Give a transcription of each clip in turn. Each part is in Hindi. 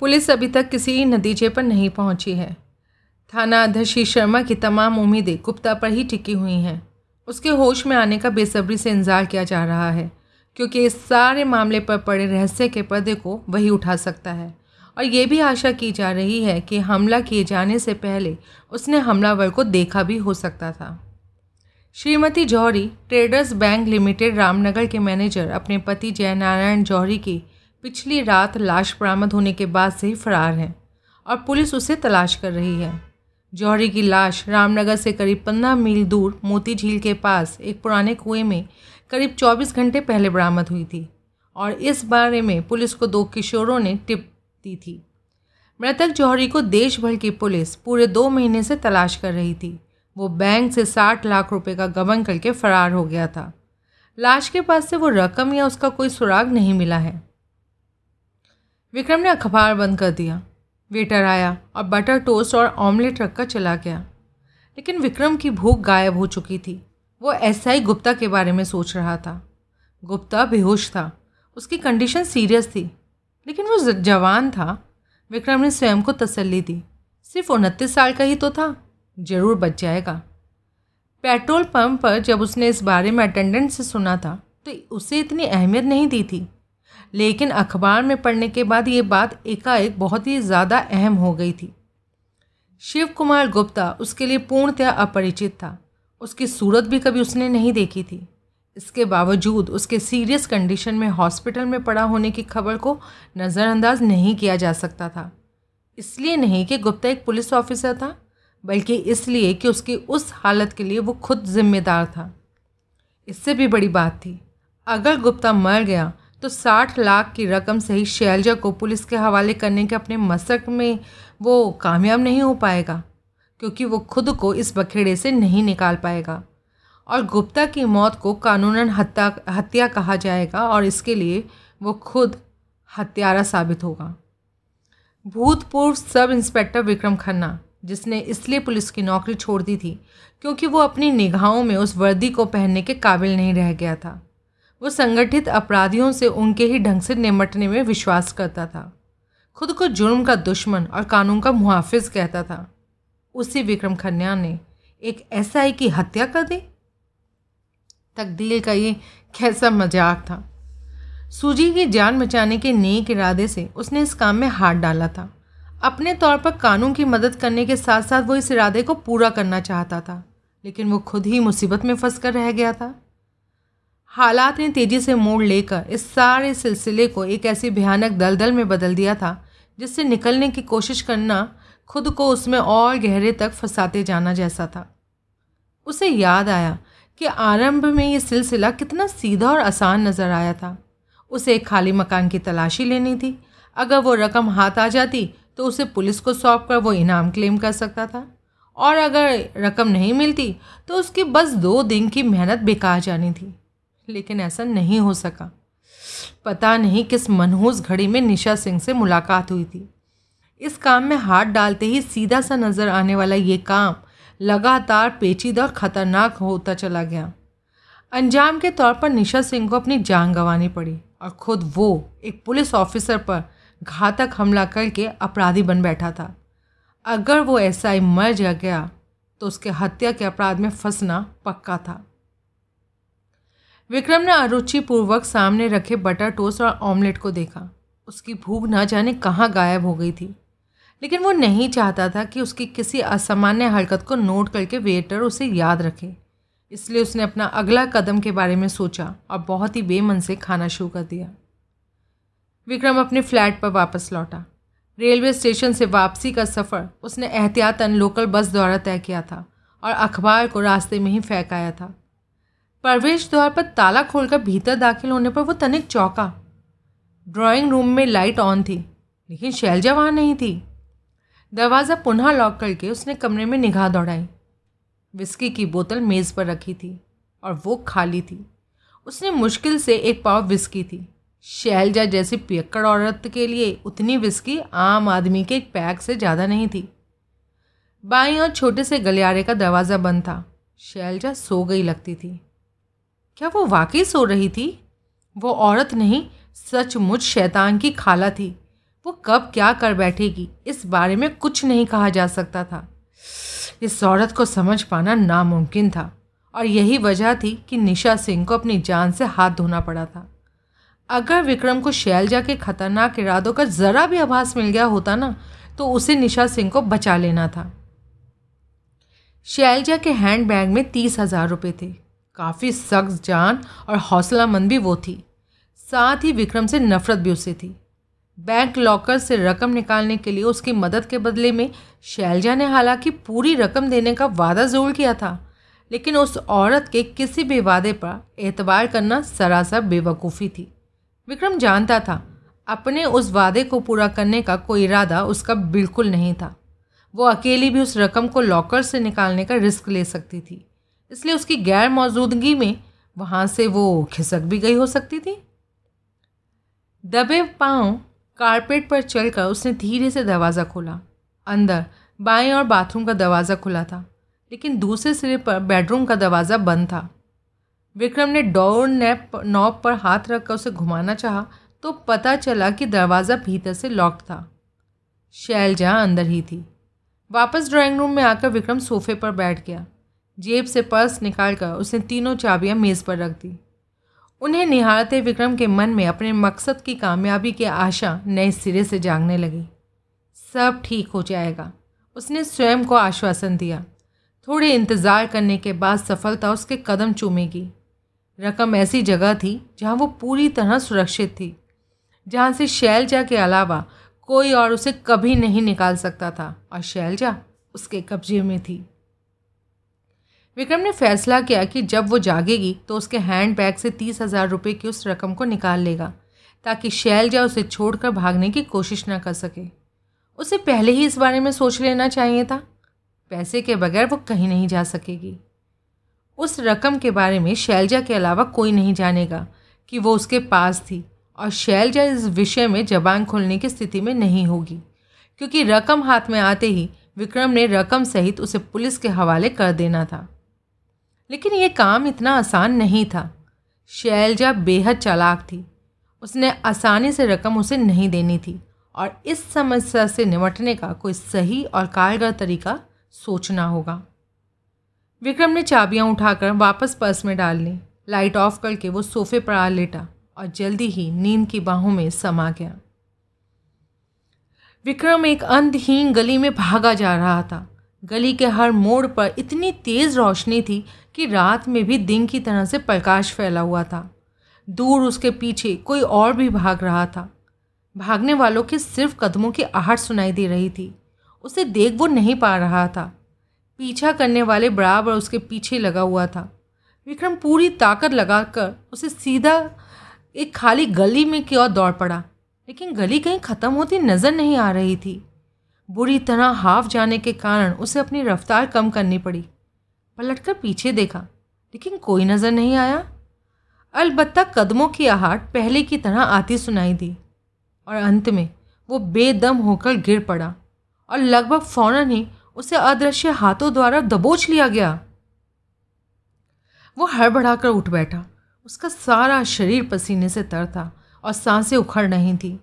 पुलिस अभी तक किसी नतीजे पर नहीं पहुँची है। थाना अध्यक्ष शर्मा की तमाम उम्मीदें गुप्ता पर ही टिकी हुई हैं। उसके होश में आने का बेसब्री से इंतज़ार किया जा रहा है, क्योंकि इस सारे मामले पर पड़े रहस्य के पर्दे को वही उठा सकता है। और ये भी आशा की जा रही है कि हमला किए जाने से पहले उसने हमलावर को देखा भी हो सकता था। Shrimati Johri, traders bank limited, Ramnagar के मैनेजर, अपने पति जयनारायण जौहरी की पिछली रात लाश बरामद होने के बाद से ही फरार है और पुलिस उसे तलाश कर रही है। जौहरी की लाश रामनगर से करीब पंद्रह मील दूर मोती झील के पास एक पुराने कुएँ में करीब चौबीस घंटे पहले बरामद हुई थी और इस बारे में पुलिस को दो किशोरों ने टिप दी थी। मृतक जौहरी को देश भर की पुलिस पूरे दो महीने से तलाश कर रही थी। वो बैंक से साठ लाख रुपए का गबन करके फरार हो गया था। लाश के पास से वो रकम या उसका कोई सुराग नहीं मिला है। विक्रम ने अखबार बंद कर दिया। वेटर आया और बटर टोस्ट और ऑमलेट रखकर चला गया। लेकिन विक्रम की भूख गायब हो चुकी थी। वो ऐसा ही गुप्ता के बारे में सोच रहा था। गुप्ता बेहोश था। उसकी कंडीशन सीरियस थी। लेकिन वो जवान था। विक्रम ने स्वयं को तसल्ली दी। सिर्फ़ उनतीस साल का ही तो था। ज़रूर बच जाएगा। पेट्रोल पंप पर जब उसने इस बारे में अटेंडेंट से सुना था तो उसे इतनी अहमियत नहीं दी थी। लेकिन अखबार में पढ़ने के बाद ये बात एकाएक बहुत ही ज़्यादा अहम हो गई थी। शिव कुमार गुप्ता उसके लिए पूर्णतया अपरिचित था। उसकी सूरत भी कभी उसने नहीं देखी थी। इसके बावजूद उसके सीरियस कंडीशन में हॉस्पिटल में पड़ा होने की खबर को नज़रअंदाज नहीं किया जा सकता था। इसलिए नहीं कि गुप्ता एक पुलिस ऑफिसर था, बल्कि इसलिए कि उसकी उस हालत के लिए वो खुद जिम्मेदार था। इससे भी बड़ी बात थी। अगर गुप्ता मर गया तो साठ लाख की रकम से ही शैलजा को पुलिस के हवाले करने के अपने मशक में वो कामयाब नहीं हो पाएगा, क्योंकि वो खुद को इस बखेड़े से नहीं निकाल पाएगा। और गुप्ता की मौत को कानूनन हत्या हत्या कहा जाएगा और इसके लिए वो खुद हत्यारा साबित होगा। भूतपूर्व सब इंस्पेक्टर विक्रम खन्ना, जिसने इसलिए पुलिस की नौकरी छोड़ दी थी, क्योंकि वो अपनी निगाहों में उस वर्दी को पहनने के काबिल नहीं रह गया था। वो संगठित अपराधियों से उनके ही ढंग से निमटने में विश्वास करता था। खुद को जुर्म का दुश्मन और कानून का मुहाफिज कहता था। उसी विक्रम खन्या ने एक एसआई की हत्या कर दी। तकदीर का ये कैसा मज़ाक था। सूजी की जान बचाने के नेक इरादे से उसने इस काम में हाथ डाला था। अपने तौर पर कानून की मदद करने के साथ साथ वो इस इरादे को पूरा करना चाहता था, लेकिन वो खुद ही मुसीबत में फंस कर रह गया था। हालात ने तेज़ी से मोड़ लेकर इस सारे सिलसिले को एक ऐसी भयानक दलदल में बदल दिया था, जिससे निकलने की कोशिश करना खुद को उसमें और गहरे तक फंसाते जाना जैसा था। उसे याद आया कि आरंभ में ये सिलसिला कितना सीधा और आसान नज़र आया था। उसे एक खाली मकान की तलाशी लेनी थी। अगर वो रकम हाथ आ जाती तो उसे पुलिस को सौंप कर वो इनाम क्लेम कर सकता था। और अगर रकम नहीं मिलती तो उसकी बस दो दिन की मेहनत बेकार जानी थी। लेकिन ऐसा नहीं हो सका। पता नहीं किस मनहूस घड़ी में निशा सिंह से मुलाकात हुई थी। इस काम में हाथ डालते ही सीधा सा नज़र आने वाला ये काम लगातार पेचीदा और ख़तरनाक होता चला गया। अंजाम के तौर पर निशा सिंह को अपनी जान गंवानी पड़ी और ख़ुद वो एक पुलिस ऑफिसर पर घातक हमला करके अपराधी बन बैठा था। अगर वो ऐसा ही मर जा गया तो उसके हत्या के अपराध में फंसना पक्का था। विक्रम ने अरुचिपूर्वक सामने रखे बटर टोस्ट और ऑमलेट को देखा। उसकी भूख ना जाने कहाँ गायब हो गई थी। लेकिन वो नहीं चाहता था कि उसकी किसी असामान्य हरकत को नोट करके वेटर उसे याद रखे। इसलिए उसने अपना अगला कदम के बारे में सोचा और बहुत ही बेमन से खाना शुरू कर दिया। विक्रम अपने फ्लैट पर वापस लौटा। रेलवे स्टेशन से वापसी का सफ़र उसने एहतियातन लोकल बस द्वारा तय किया था और अखबार को रास्ते में ही फेंकाया था। प्रवेश द्वार पर ताला खोलकर भीतर दाखिल होने पर वो तनिक चौका। ड्राइंग रूम में लाइट ऑन थी, लेकिन शैलजा वहाँ नहीं थी। दरवाज़ा पुनः लॉक करके उसने कमरे में निगाह दौड़ाई। विस्की की बोतल मेज़ पर रखी थी और वो खाली थी। उसने मुश्किल से एक पाव विस्की थी। शैलजा जैसी पियक्कड़ औरत के लिए उतनी विस्की आम आदमी के एक पैक से ज़्यादा नहीं थी। बाई और छोटे से गलियारे का दरवाज़ा बंद था। शैलजा सो गई लगती थी। क्या वो वाकई सो रही थी? वो औरत नहीं, सचमुच शैतान की खाला थी। वो कब क्या कर बैठेगी, इस बारे में कुछ नहीं कहा जा सकता था। इस औरत को समझ पाना नामुमकिन था और यही वजह थी कि निशा सिंह को अपनी जान से हाथ धोना पड़ा था। अगर विक्रम को शैलजा के खतरनाक इरादों का ज़रा भी आभास मिल गया होता ना तो उसे निशा सिंह को बचा लेना था। शैलजा के हैंड बैग में तीस हज़ार रुपये थे। काफ़ी सख्त जान और हौसलामंद भी वो थी। साथ ही विक्रम से नफरत भी उसे थी। बैंक लॉकर से रकम निकालने के लिए उसकी मदद के बदले में शैलजा ने हालाँकि पूरी रकम देने का वादा ज़रूर किया था, लेकिन उस औरत के किसी भी वादे पर एतबार करना सरासर बेवकूफ़ी थी। विक्रम जानता था, अपने उस वादे को पूरा करने का कोई इरादा उसका बिल्कुल नहीं था। वो अकेली भी उस रकम को लॉकर से निकालने का रिस्क ले सकती थी। इसलिए उसकी गैर मौजूदगी में वहाँ से वो खिसक भी गई हो सकती थी। दबे पाँव कारपेट पर चलकर उसने धीरे से दरवाज़ा खोला। अंदर बाएँ और बाथरूम का दरवाज़ा खुला था, लेकिन दूसरे सिरे पर बेडरूम का दरवाज़ा बंद था। विक्रम ने डोर नैप, नॉब पर हाथ रखकर उसे घुमाना चाहा तो पता चला कि दरवाज़ा भीतर से लॉक था। शैलजा अंदर ही थी। वापस ड्राइंग रूम में आकर विक्रम सोफे पर बैठ गया। जेब से पर्स निकालकर उसने तीनों चाबियाँ मेज़ पर रख दी। उन्हें निहारते विक्रम के मन में अपने मकसद की कामयाबी की आशा नए सिरे से जागने लगी। सब ठीक हो जाएगा। उसने स्वयं को आश्वासन दिया। थोड़े इंतज़ार करने के बाद सफलता उसके कदम चूमेगी। रकम ऐसी जगह थी जहाँ वो पूरी तरह सुरक्षित थी। जहाँ से शैलजा के अलावा कोई और उसे कभी नहीं निकाल सकता था और शैलजा उसके कब्जे में थी। विक्रम ने फैसला किया कि जब वो जागेगी तो उसके हैंड बैग से तीस हज़ार रुपये की उस रकम को निकाल लेगा, ताकि शैलजा उसे छोड़कर भागने की कोशिश ना कर सके। उसे पहले ही इस बारे में सोच लेना चाहिए था। पैसे के बगैर वो कहीं नहीं जा सकेगी। उस रकम के बारे में शैलजा के अलावा कोई नहीं जानेगा कि वो उसके पास थी, और शैलजा इस विषय में जबान खोलने की स्थिति में नहीं होगी, क्योंकि रकम हाथ में आते ही विक्रम ने रकम सहित उसे पुलिस के हवाले कर देना था। लेकिन ये काम इतना आसान नहीं था। शैलजा बेहद चालाक थी। उसने आसानी से रकम उसे नहीं देनी थी और इस समस्या से निपटने का कोई सही और कारगर तरीका सोचना होगा। विक्रम ने चाबियाँ उठाकर वापस पर्स में डाल ली। लाइट ऑफ़ करके वो सोफे पर आ लेटा और जल्दी ही नींद की बाहों में समा गया। विक्रम एक अंधहीन गली में भागा जा रहा था। गली के हर मोड़ पर इतनी तेज़ रोशनी थी कि रात में भी दिन की तरह से प्रकाश फैला हुआ था। दूर उसके पीछे कोई और भी भाग रहा था। भागने वालों के सिर्फ़ कदमों की आहट सुनाई दे रही थी। उसे देख वो नहीं पा रहा था। पीछा करने वाले बराबर उसके पीछे लगा हुआ था। विक्रम पूरी ताकत लगाकर उसे सीधा एक खाली गली में की ओर दौड़ पड़ा, लेकिन गली कहीं ख़त्म होती नज़र नहीं आ रही थी। बुरी तरह हाफ़ जाने के कारण उसे अपनी रफ्तार कम करनी पड़ी। पलटकर पीछे देखा, लेकिन कोई नज़र नहीं आया। अलबत्ता कदमों की आहट पहले की तरह आती सुनाई दी, और अंत में वो बेदम होकर गिर पड़ा, और लगभग फ़ौरन ही उसे अदृश्य हाथों द्वारा दबोच लिया गया। वो हड़बड़ाकर उठ बैठा, उसका सारा शरीर पसीने से तर था और साँसें उखड़ नहीं थी।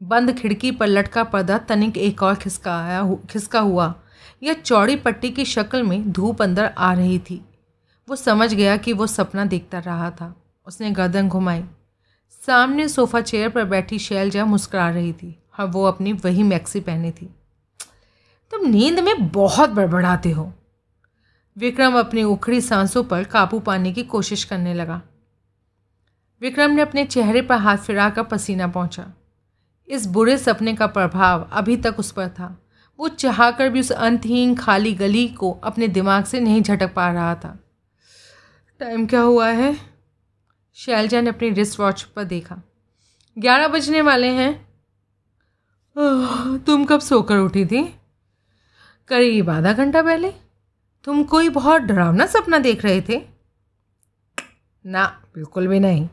बंद खिड़की पर लटका पर्दा तनिक एक और खिसकाया खिसका हुआ या चौड़ी पट्टी की शक्ल में धूप अंदर आ रही थी। वो समझ गया कि वो सपना देखता रहा था। उसने गर्दन घुमाई। सामने सोफ़ा चेयर पर बैठी शैलजा मुस्करा रही थी। और वो अपनी वही मैक्सी पहनी थी। तुम नींद में बहुत बड़बड़ाते हो। विक्रम अपनी उखड़ी सांसों पर काबू पाने की कोशिश करने लगा। विक्रम ने अपने चेहरे पर हाथ फिराकर पसीना पहुँचा। इस बुरे सपने का प्रभाव अभी तक उस पर था। वो चाहकर भी उस अंतहीन खाली गली को अपने दिमाग से नहीं झटक पा रहा था। टाइम क्या हुआ है? शैलजा ने अपनी रिस्ट वॉच पर देखा। ग्यारह बजने वाले हैं। तुम कब सोकर उठी थी? करीब आधा घंटा पहले। तुम कोई बहुत डरावना सपना देख रहे थे? ना बिल्कुल भी नहीं।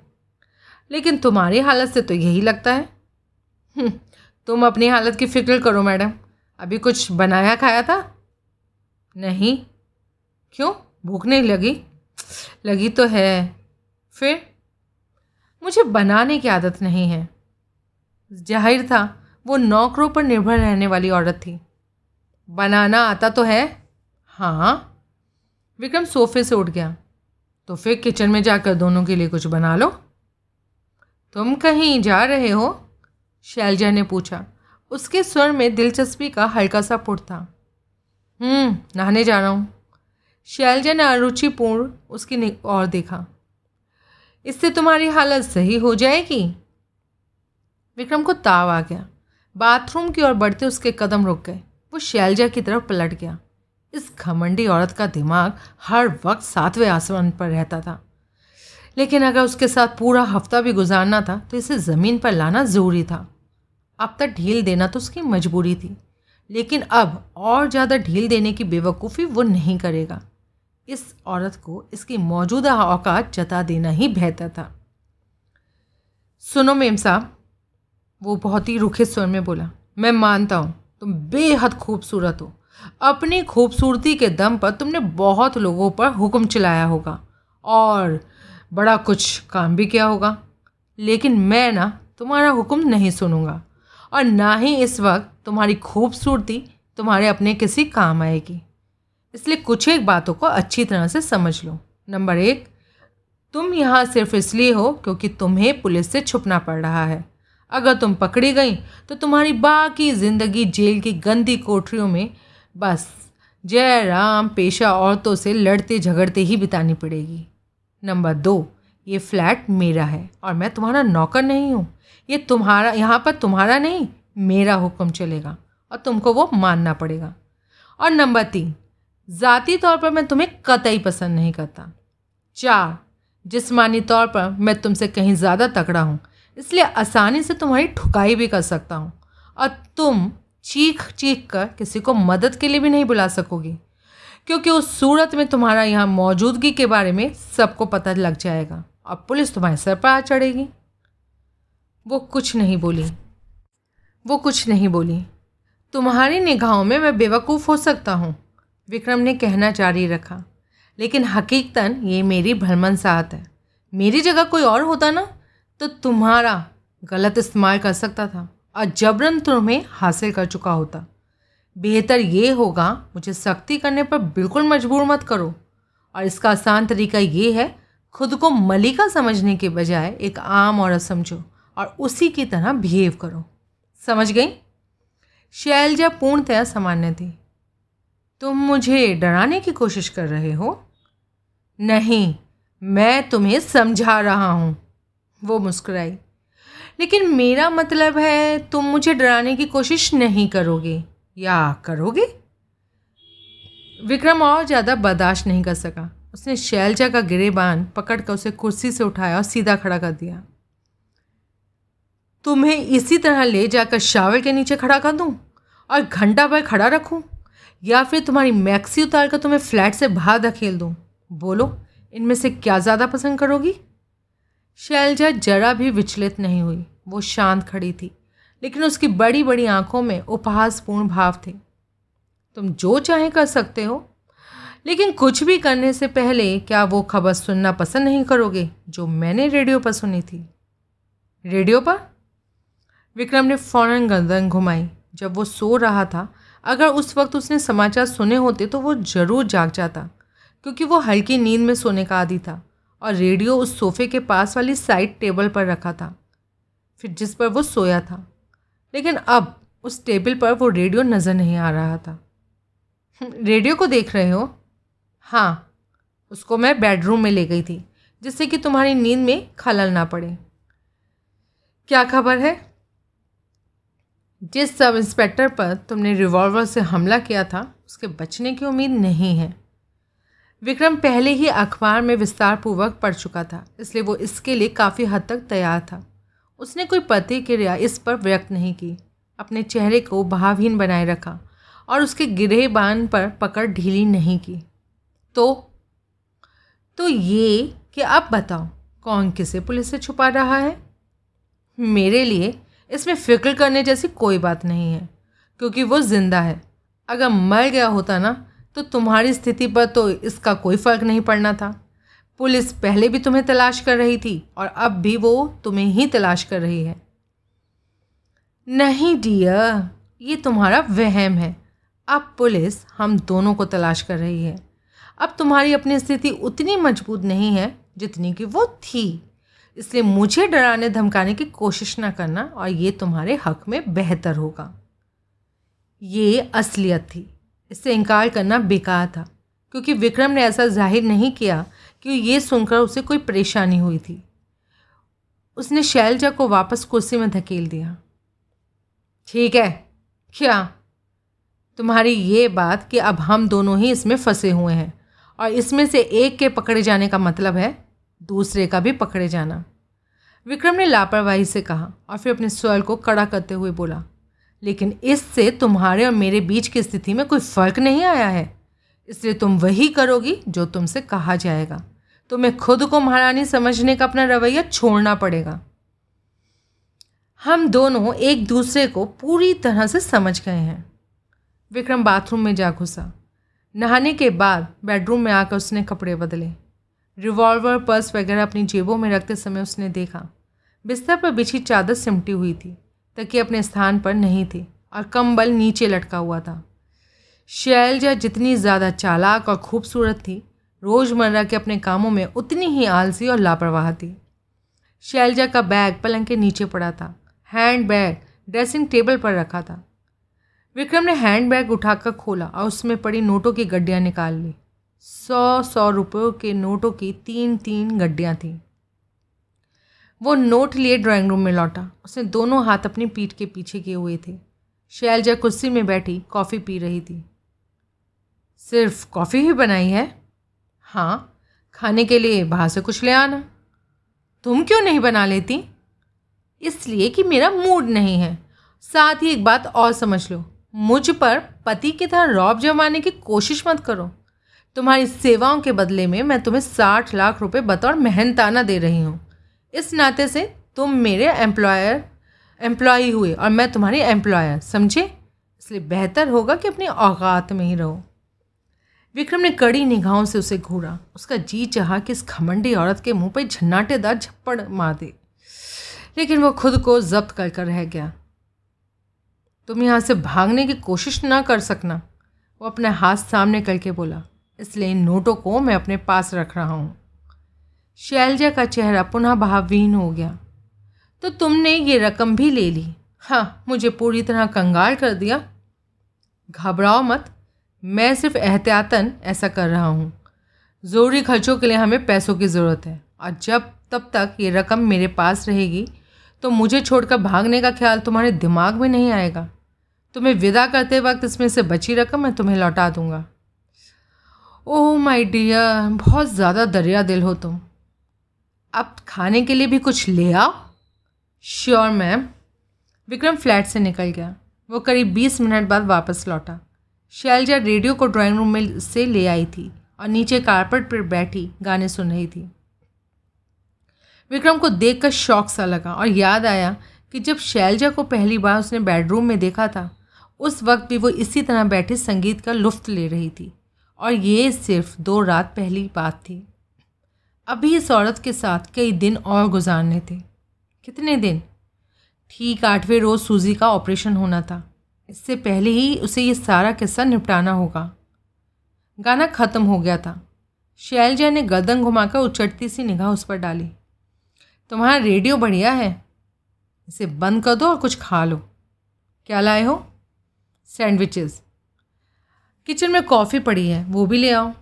लेकिन तुम्हारी हालत से तो यही लगता है। हम्म, तुम अपनी हालत की फ़िक्र करो मैडम। अभी कुछ बनाया खाया था? नहीं। क्यों? भूख नहीं लगी। लगी तो है। फिर? मुझे बनाने की आदत नहीं है। ज़ाहिर था, वो नौकरों पर निर्भर रहने वाली औरत थी। बनाना आता तो है? हाँ। विक्रम सोफे से उठ गया। तो फिर किचन में जाकर दोनों के लिए कुछ बना लो। तुम कहीं जा रहे हो? शैलजा ने पूछा। उसके स्वर में दिलचस्पी का हल्का सा पुट था। हम्म नहाने जा रहा हूँ। शैलजा ने अरुचिपूर्ण उसकी और देखा। इससे तुम्हारी हालत सही हो जाएगी? विक्रम को ताव आ गया। बाथरूम की ओर बढ़ते उसके कदम रुक गए। वो शैलजा की तरफ़ पलट गया। इस घमंडी औरत का दिमाग हर वक्त सातवें आसमान पर रहता था। लेकिन अगर उसके साथ पूरा हफ़्ता भी गुजारना था तो इसे ज़मीन पर लाना ज़रूरी था। अब तक ढील देना तो उसकी मजबूरी थी, लेकिन अब और ज़्यादा ढील देने की बेवकूफ़ी वो नहीं करेगा। इस औरत को इसकी मौजूदा औकात जता देना ही बेहतर था। सुनो मेम साहब, वो बहुत ही रूखे स्वर में बोला, मैं मानता हूँ तुम बेहद खूबसूरत हो। अपनी खूबसूरती के दम पर तुमने बहुत लोगों पर हुक्म चलाया होगा और बड़ा कुछ काम भी किया होगा, लेकिन मैं ना तुम्हारा हुक्म नहीं सुनूँगा। और ना ही इस वक्त तुम्हारी खूबसूरती तुम्हारे अपने किसी काम आएगी। इसलिए कुछ एक बातों को अच्छी तरह से समझ लो। नंबर एक, तुम यहाँ सिर्फ़ इसलिए हो क्योंकि तुम्हें पुलिस से छुपना पड़ रहा है। अगर तुम पकड़ी गई तो तुम्हारी बाकी ज़िंदगी जेल की गंदी कोठरियों में बस जय राम पेशा औरतों से लड़ते झगड़ते ही बितानी पड़ेगी। नंबर दो, ये फ्लैट मेरा है और मैं तुम्हारा नौकर नहीं हूँ। ये तुम्हारा, यहाँ पर तुम्हारा नहीं, मेरा हुक्म चलेगा और तुमको वो मानना पड़ेगा। और नंबर तीन, ज़ाती तौर पर मैं तुम्हें कतई पसंद नहीं करता। चार, जिसमानी तौर पर मैं तुमसे कहीं ज़्यादा तकड़ा हूँ, इसलिए आसानी से तुम्हारी ठुकाई भी कर सकता हूँ। और तुम चीख चीख कर किसी को मदद के लिए भी नहीं बुला सकोगी, क्योंकि उस सूरत में तुम्हारा यहाँ मौजूदगी के बारे में सबको पता लग जाएगा और पुलिस तुम्हारे सर पर आ चढ़ेगी। वो कुछ नहीं बोली। वो कुछ नहीं बोली। तुम्हारी निगाहों में मैं बेवकूफ़ हो सकता हूँ, विक्रम ने कहना जारी रखा। लेकिन हकीकतन ये मेरी भ्रमण साहत है। मेरी जगह कोई और होता ना तो तुम्हारा गलत इस्तेमाल कर सकता था और जबरन तुम्हें हासिल कर चुका होता। बेहतर ये होगा, मुझे सख्ती करने पर बिल्कुल मजबूर मत करो। और इसका आसान तरीका ये है, खुद को मलिका समझने के बजाय एक आम औरत समझो। और उसी की तरह बिहेव करो। समझ गई? शैलजा पूर्णतया सामान्य थी। तुम मुझे डराने की कोशिश कर रहे हो? नहीं, मैं तुम्हें समझा रहा हूँ। वो मुस्कुराई। लेकिन मेरा मतलब है, तुम मुझे डराने की कोशिश नहीं करोगे। या करोगे? विक्रम और ज़्यादा बर्दाश्त नहीं कर सका। उसने शैलजा का गिरेबान पकड़ कर उसे कुर्सी से उठाया और सीधा खड़ा कर दिया। तुम्हें इसी तरह ले जाकर शावर के नीचे खड़ा कर दूँ और घंटा भर खड़ा रखूँ? या फिर तुम्हारी मैक्सी उतार कर तुम्हें फ्लैट से बाहर धकेल दूँ? बोलो, इनमें से क्या ज़्यादा पसंद करोगी? शैलजा जरा भी विचलित नहीं हुई। वो शांत खड़ी थी, लेकिन उसकी बड़ी बड़ी आँखों में उपहासपूर्ण भाव थे। तुम जो चाहे कर सकते हो, लेकिन कुछ भी करने से पहले क्या वो खबर सुनना पसंद नहीं करोगे, जो मैंने रेडियो पर सुनी थी? रेडियो पर? विक्रम ने फ़ौरन गर्दन घुमाई। जब वो सो रहा था, अगर उस वक्त उसने समाचार सुने होते तो वो ज़रूर जाग जाता, क्योंकि वो हल्की नींद में सोने का आदि था और रेडियो उस सोफ़े के पास वाली साइड टेबल पर रखा था। फिर जिस पर वो सोया था। लेकिन अब उस टेबल पर वो रेडियो नज़र नहीं आ रहा था। रेडियो को देख रहे हो? हाँ उसको मैं बेडरूम में ले गई थी, जिससे कि तुम्हारी नींद में खलल ना पड़े। क्या खबर है? जिस सब इंस्पेक्टर पर तुमने रिवॉल्वर से हमला किया था, उसके बचने की उम्मीद नहीं है। विक्रम पहले ही अखबार में विस्तार पूर्वक पढ़ चुका था, इसलिए वो इसके लिए काफ़ी हद तक तैयार था। उसने कोई प्रतिक्रिया इस पर व्यक्त नहीं की, अपने चेहरे को भावहीन बनाए रखा और उसके गिरे बान पर पकड़ ढीली नहीं की। तो तो ये कि अब बताओ, कौन किसे पुलिस से छुपा रहा है? मेरे लिए इसमें फ़िक्र करने जैसी कोई बात नहीं है, क्योंकि वो ज़िंदा है। अगर मर गया होता ना तो तुम्हारी स्थिति पर तो इसका कोई फ़र्क नहीं पड़ना था। पुलिस पहले भी तुम्हें तलाश कर रही थी, और अब भी वो तुम्हें ही तलाश कर रही है। नहीं डियर, ये तुम्हारा वहम है। अब पुलिस हम दोनों को तलाश कर रही है। अब तुम्हारी अपनी स्थिति उतनी मज़बूत नहीं है जितनी कि वो थी। इसलिए मुझे डराने, धमकाने की कोशिश ना करना और ये तुम्हारे हक में बेहतर होगा। ये असलियत थी। इससे इनकार करना बेकार था, क्योंकि विक्रम ने ऐसा ज़ाहिर नहीं किया कि ये सुनकर उसे कोई परेशानी हुई थी। उसने शैलजा को वापस कुर्सी में धकेल दिया। ठीक है, क्या? तुम्हारी ये बात कि अब हम दोनों ही इसमें फंसे हुए हैं और इसमें से एक के पकड़े जाने का मतलब है? दूसरे का भी पकड़े जाना। विक्रम ने लापरवाही से कहा और फिर अपने स्वर को कड़ा करते हुए बोला, लेकिन इससे तुम्हारे और मेरे बीच की स्थिति में कोई फ़र्क नहीं आया है। इसलिए तुम वही करोगी जो तुमसे कहा जाएगा। तुम्हें खुद को महारानी समझने का अपना रवैया छोड़ना पड़ेगा। हम दोनों एक दूसरे को पूरी तरह से समझ गए हैं। विक्रम बाथरूम में जा घुसा। नहाने के बाद बेडरूम में आकर उसने कपड़े बदले। रिवॉल्वर, पर्स वगैरह अपनी जेबों में रखते समय उसने देखा। बिस्तर पर बिछी चादर सिमटी हुई थी तकी अपने स्थान पर नहीं थी और कंबल नीचे लटका हुआ था। शैलजा जितनी ज़्यादा चालाक और खूबसूरत थी, रोज़मर्रा के अपने कामों में उतनी ही आलसी और लापरवाह थी। शैलजा का बैग पलंग के नीचे पड़ा था हैंड बैग ड्रेसिंग टेबल पर रखा था। विक्रम ने हैंड बैग उठाकर खोला और उसमें पड़ी नोटों की गड्डियाँ निकाल ली। सौ सौ रुपयों के नोटों की तीन तीन गड्डियाँ थीं। वो नोट लिए ड्राइंग रूम में लौटा। उसने दोनों हाथ अपनी पीठ के पीछे किए हुए थे। शैलजा कुर्सी में बैठी, कॉफ़ी पी रही थी। सिर्फ़ कॉफ़ी ही बनाई है? हाँ खाने के लिए बाहर से कुछ ले आना। तुम क्यों नहीं बना लेती? इसलिए कि मेरा मूड नहीं है। साथ ही एक बात और समझ लो। मुझ पर पति की तरह रौब जमाने की कोशिश मत करो। तुम्हारी सेवाओं के बदले में मैं तुम्हें साठ लाख रुपए बतौर मेहनताना दे रही हूँ। इस नाते से तुम मेरे एम्प्लॉयर एम्प्लॉय हुए और मैं तुम्हारी एम्प्लॉयर समझे? इसलिए बेहतर होगा कि अपनी औकात में ही रहो। विक्रम ने कड़ी निगाहों से उसे घूरा। उसका जी चाहा कि इस खमंडी औरत के मुँह पर झन्नाटेदार झप्पड़ मार दे। लेकिन वो खुद को जब्त कर कर रह गया। तुम यहाँ से भागने की कोशिश ना कर सकना। वो अपने हाथ सामने करके बोला इसलिए इन नोटों को मैं अपने पास रख रहा हूँ। शैलजा का चेहरा पुनः भावहीन हो गया। तो तुमने ये रकम भी ले ली? हाँ मुझे पूरी तरह कंगाल कर दिया। घबराओ मत, मैं सिर्फ़ एहतियातन ऐसा कर रहा हूँ। ज़रूरी खर्चों के लिए हमें पैसों की ज़रूरत है। और जब तब तक ये रकम मेरे पास रहेगी तो मुझे छोड़कर भागने का ख्याल तुम्हारे दिमाग में नहीं आएगा। तुम्हें विदा करते वक्त इसमें से बची रकम मैं तुम्हें लौटा दूँगा। ओह माय डियर बहुत ज़्यादा दरिया दिल हो तुम। अब खाने के लिए भी कुछ ले आओ। श्योर मैम विक्रम फ्लैट से निकल गया। वो करीब बीस मिनट बाद वापस लौटा। शैलजा रेडियो को ड्राइंग रूम में से ले आई थी और नीचे कारपेट पर बैठी गाने सुन रही थी। विक्रम को देख कर शौक सा लगा और याद आया कि जब शैलजा को पहली बार उसने बेडरूम में देखा था, उस वक्त भी वो इसी तरह बैठी संगीत का लुफ्त ले रही थी। और ये सिर्फ़ दो रात पहली बात थी। अभी इस औरत के साथ कई दिन और गुजारने थे। कितने दिन? ठीक आठवें रोज़ सूजी का ऑपरेशन होना था। इससे पहले ही उसे ये सारा किस्सा निपटाना होगा। गाना ख़त्म हो गया था। शैलजा ने गर्दन घुमाकर उचटती सी निगाह उस पर डाली। तुम्हारा रेडियो बढ़िया है। इसे बंद कर दो और कुछ खा लो। क्या लाए हो? सैंडविचेस। किचन में कॉफ़ी पड़ी है, वो भी ले आओ।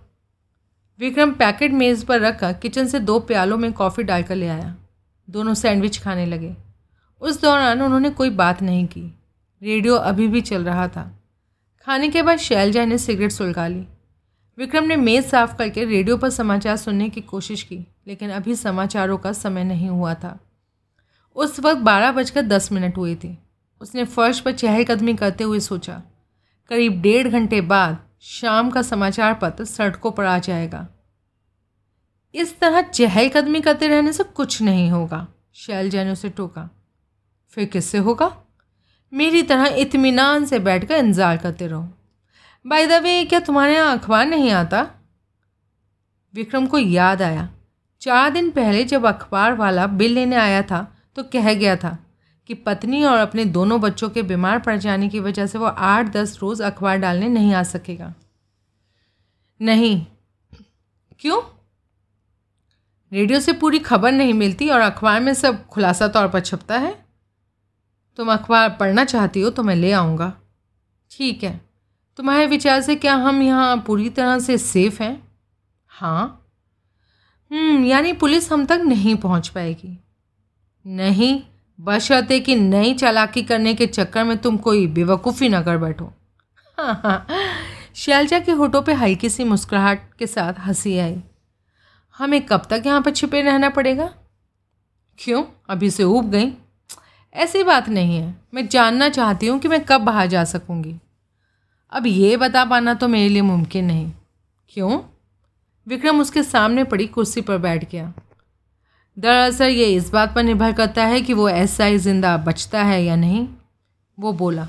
विक्रम पैकेट मेज़ पर रखकर किचन से दो प्यालों में कॉफ़ी डालकर ले आया। दोनों सैंडविच खाने लगे। उस दौरान उन्होंने कोई बात नहीं की। रेडियो अभी भी चल रहा था। खाने के बाद शैलजा ने सिगरेट सुलगा ली। विक्रम ने मेज़ साफ़ करके रेडियो पर समाचार सुनने की कोशिश की, लेकिन अभी समाचारों का समय नहीं हुआ था। उस वक्त बारह बजकर दस मिनट हुए थे। उसने फर्श पर चहलकदमी करते हुए सोचा करीब डेढ़ घंटे बाद शाम का समाचार पत्र सड़कों पर आ जाएगा। इस तरह चहलकदमी करते रहने से कुछ नहीं होगा शैलजा ने उसे टोका। फिर किससे होगा? मेरी तरह इतमान से बैठकर इंतज़ार करते रहो। बाय द वे क्या तुम्हारे यहाँ अखबार नहीं आता? विक्रम को याद आया। चार दिन पहले जब अखबार वाला बिल लेने आया था तो कह गया था कि पत्नी और अपने दोनों बच्चों के बीमार पड़ जाने की वजह से वो आठ दस रोज़ अखबार डालने नहीं आ सकेगा। नहीं। क्यों? रेडियो से पूरी खबर नहीं मिलती और अखबार में सब खुलासा तौर पर छपता है। तुम अखबार पढ़ना चाहती हो तो मैं ले आऊँगा। ठीक है। तुम्हारे विचार से क्या हम यहाँ पूरी तरह से सेफ़ हैं? हाँ। हम्म यानी पुलिस हम तक नहीं पहुँच पाएगी। नहीं। बशर्ते कि नई चालाकी करने के चक्कर में तुम कोई बेवकूफ़ी ना कर बैठो। शैलजा के होठों पे हल्की सी मुस्कुराहट के साथ हँसी आई। हमें कब तक यहाँ पर छिपे रहना पड़ेगा? क्यों? अभी से ऊब गई। ऐसी बात नहीं है। मैं जानना चाहती हूँ कि मैं कब बाहर जा सकूँगी। अब ये बता पाना तो मेरे लिए मुमकिन नहीं। क्यों? विक्रम उसके सामने पड़ी कुर्सी पर बैठ गया। दरअसल ये इस बात पर निर्भर करता है कि वो ऐसा ही ज़िंदा बचता है या नहीं। वो बोला,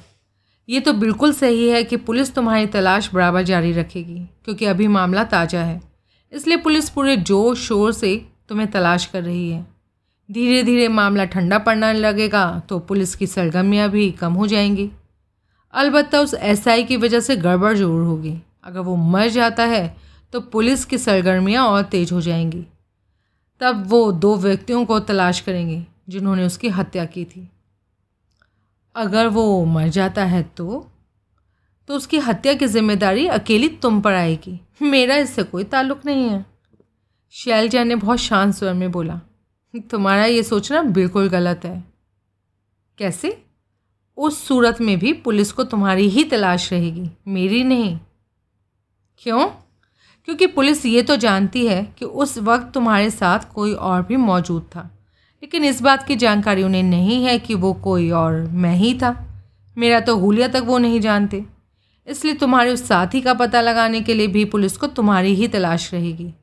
ये तो बिल्कुल सही है कि पुलिस तुम्हारी तलाश बराबर जारी रखेगी, क्योंकि अभी मामला ताज़ा है। इसलिए पुलिस पूरे ज़ोर शोर से तुम्हें तलाश कर रही है। धीरे धीरे मामला ठंडा पड़ने लगेगा तो पुलिस की सरगर्मियाँ भी कम हो जाएँगी। अलबत्त उस एसआई की वजह से गड़बड़ ज़रूर होगी। अगर वो मर जाता है तो पुलिस की सरगर्मियाँ और तेज़ हो जाएँगी। तब वो दो व्यक्तियों को तलाश करेंगे, जिन्होंने उसकी हत्या की थी। अगर वो मर जाता है तो? तो उसकी हत्या की ज़िम्मेदारी अकेली तुम पर आएगी। मेरा इससे कोई ताल्लुक नहीं है। शैलजा ने बहुत शांत स्वर में बोला, तुम्हारा ये सोचना बिल्कुल गलत है। कैसे? उस सूरत में भी पुलिस को तुम्हारी ही तलाश रहेगी, मेरी नहीं। क्यों? क्योंकि पुलिस ये तो जानती है कि उस वक्त तुम्हारे साथ कोई और भी मौजूद था। लेकिन इस बात की जानकारी उन्हें नहीं है कि वो कोई और मैं ही था। मेरा तो हुलिया तक वो नहीं जानते। इसलिए तुम्हारे उस साथी का पता लगाने के लिए भी पुलिस को तुम्हारी ही तलाश रहेगी।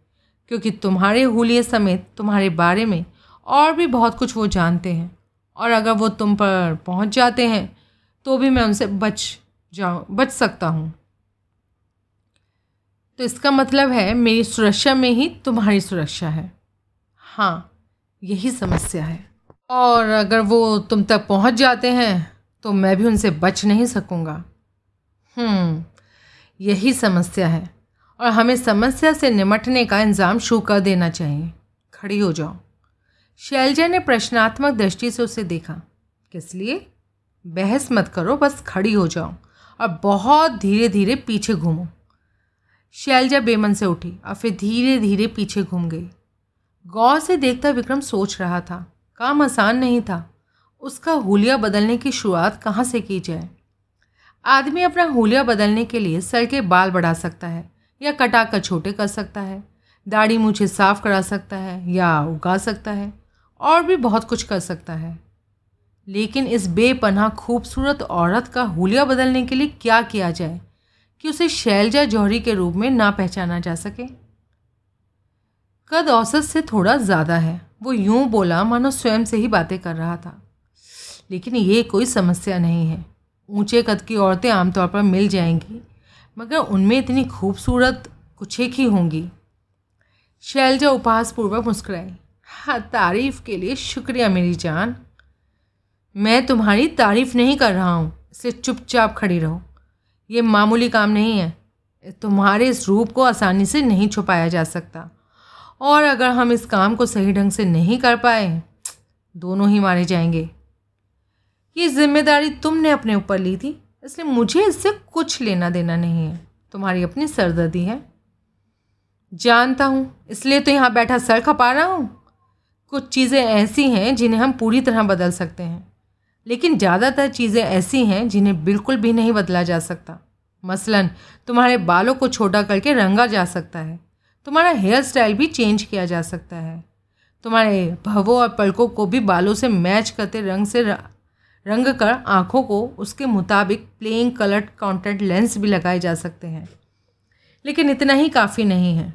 क्योंकि तुम्हारे हुलिये समेत तुम्हारे बारे में और भी बहुत कुछ वो जानते हैं। और अगर वो तुम पर पहुँच जाते हैं तो भी मैं उनसे बच जाऊँ, बच सकता हूँ। तो इसका मतलब है मेरी सुरक्षा में ही तुम्हारी सुरक्षा है। हाँ यही समस्या है। और अगर वो तुम तक पहुँच जाते हैं तो मैं भी उनसे बच नहीं सकूँगा। हम्म, यही समस्या है। और हमें समस्या से निमटने का इंतज़ाम शुरू कर देना चाहिए। खड़ी हो जाओ। शैलजा ने प्रश्नात्मक दृष्टि से उसे देखा। किस लिए? बहस मत करो बस खड़ी हो जाओ। और बहुत धीरे धीरे पीछे घूमो। शैलजा बेमन से उठी और फिर धीरे धीरे पीछे घूम गई। गौर से देखता विक्रम सोच रहा था, काम आसान नहीं था। उसका हुलिया बदलने की शुरुआत कहाँ से की जाए? आदमी अपना हुलिया बदलने के लिए सर के बाल बढ़ा सकता है या कटा कर छोटे कर सकता है, दाढ़ी मुझे साफ़ करा सकता है या उगा सकता है, और भी बहुत कुछ कर सकता है। लेकिन इस बेपनाह खूबसूरत औरत का हुलिया बदलने के लिए क्या किया जाए? कि उसे शैलजा जौहरी के रूप में ना पहचाना जा सके। कद औसत से थोड़ा ज़्यादा है। वो यूँ बोला, मानो स्वयं से ही बातें कर रहा था। लेकिन ये कोई समस्या नहीं है। ऊँचे कद की औरतें आमतौर पर मिल जाएँगी, मगर उनमें इतनी खूबसूरत कुछ एक ही होंगी। शैलजा उपहासपूर्वक मुस्कुराई। हाँ तारीफ़ के लिए शुक्रिया मेरी जान। मैं तुम्हारी तारीफ़ नहीं कर रहा हूँ इसलिए चुपचाप खड़ी रहो। ये मामूली काम नहीं है। तुम्हारे इस रूप को आसानी से नहीं छुपाया जा सकता। और अगर हम इस काम को सही ढंग से नहीं कर पाए, दोनों ही मारे जाएँगे। ये ज़िम्मेदारी तुमने अपने ऊपर ली थी, इसलिए मुझे इससे कुछ लेना देना नहीं है। तुम्हारी अपनी सरदर्दी है। जानता हूँ, इसलिए तो यहाँ बैठा सर खपा रहा हूँ। कुछ चीज़ें ऐसी हैं जिन्हें हम पूरी तरह बदल सकते हैं। लेकिन ज़्यादातर चीज़ें ऐसी हैं जिन्हें बिल्कुल भी नहीं बदला जा सकता। मसलन, तुम्हारे बालों को छोटा करके रंगा जा सकता है। तुम्हारा हेयर स्टाइल भी चेंज किया जा सकता है। तुम्हारे भवों और पलकों को भी बालों से मैच करते रंग से रंग कर आँखों को उसके मुताबिक प्लेइंग कलर्ड कॉन्टेंट लेंस भी लगाए जा सकते हैं। लेकिन इतना ही काफ़ी नहीं है,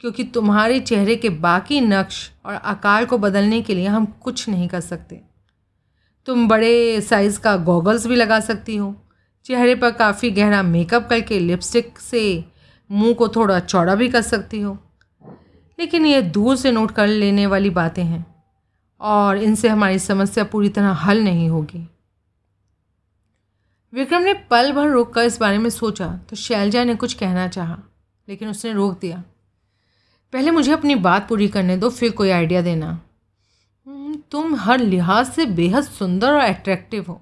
क्योंकि तुम्हारे चेहरे के बाकी नक्श और आकार को बदलने के लिए हम कुछ नहीं कर सकते। तुम बड़े साइज़ का गॉगल्स भी लगा सकती हो। चेहरे पर काफ़ी गहरा मेकअप करके लिपस्टिक से मुँह को थोड़ा चौड़ा भी कर सकती हो। लेकिन ये दूर से नोट कर लेने वाली बातें हैं और इनसे हमारी समस्या पूरी तरह हल नहीं होगी। विक्रम ने पल भर रोक कर इस बारे में सोचा तो शैलजा ने कुछ कहना चाहा, लेकिन उसने रोक दिया। पहले मुझे अपनी बात पूरी करने दो, फिर कोई आइडिया देना। तुम हर लिहाज से बेहद सुंदर और अट्रैक्टिव हो।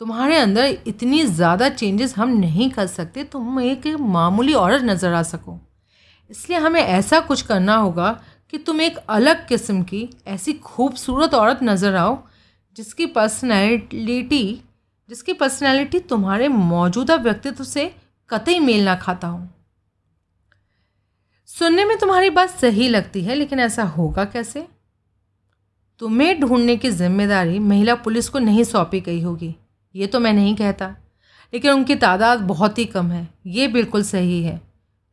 तुम्हारे अंदर इतनी ज़्यादा चेंजेस हम नहीं कर सकते, तुम एक मामूली औरत नज़र आ सको। इसलिए हमें ऐसा कुछ करना होगा कि तुम एक अलग किस्म की ऐसी खूबसूरत औरत नज़र आओ, जिसकी पर्सनैलिटी जिसकी पर्सनैलिटी तुम्हारे मौजूदा व्यक्तित्व से कतई मेल ना खाता हो। सुनने में तुम्हारी बात सही लगती है, लेकिन ऐसा होगा कैसे? तुम्हें ढूँढने की ज़िम्मेदारी महिला पुलिस को नहीं सौंपी गई होगी। ये तो मैं नहीं कहता। लेकिन उनकी तादाद बहुत ही कम है। ये बिल्कुल सही है।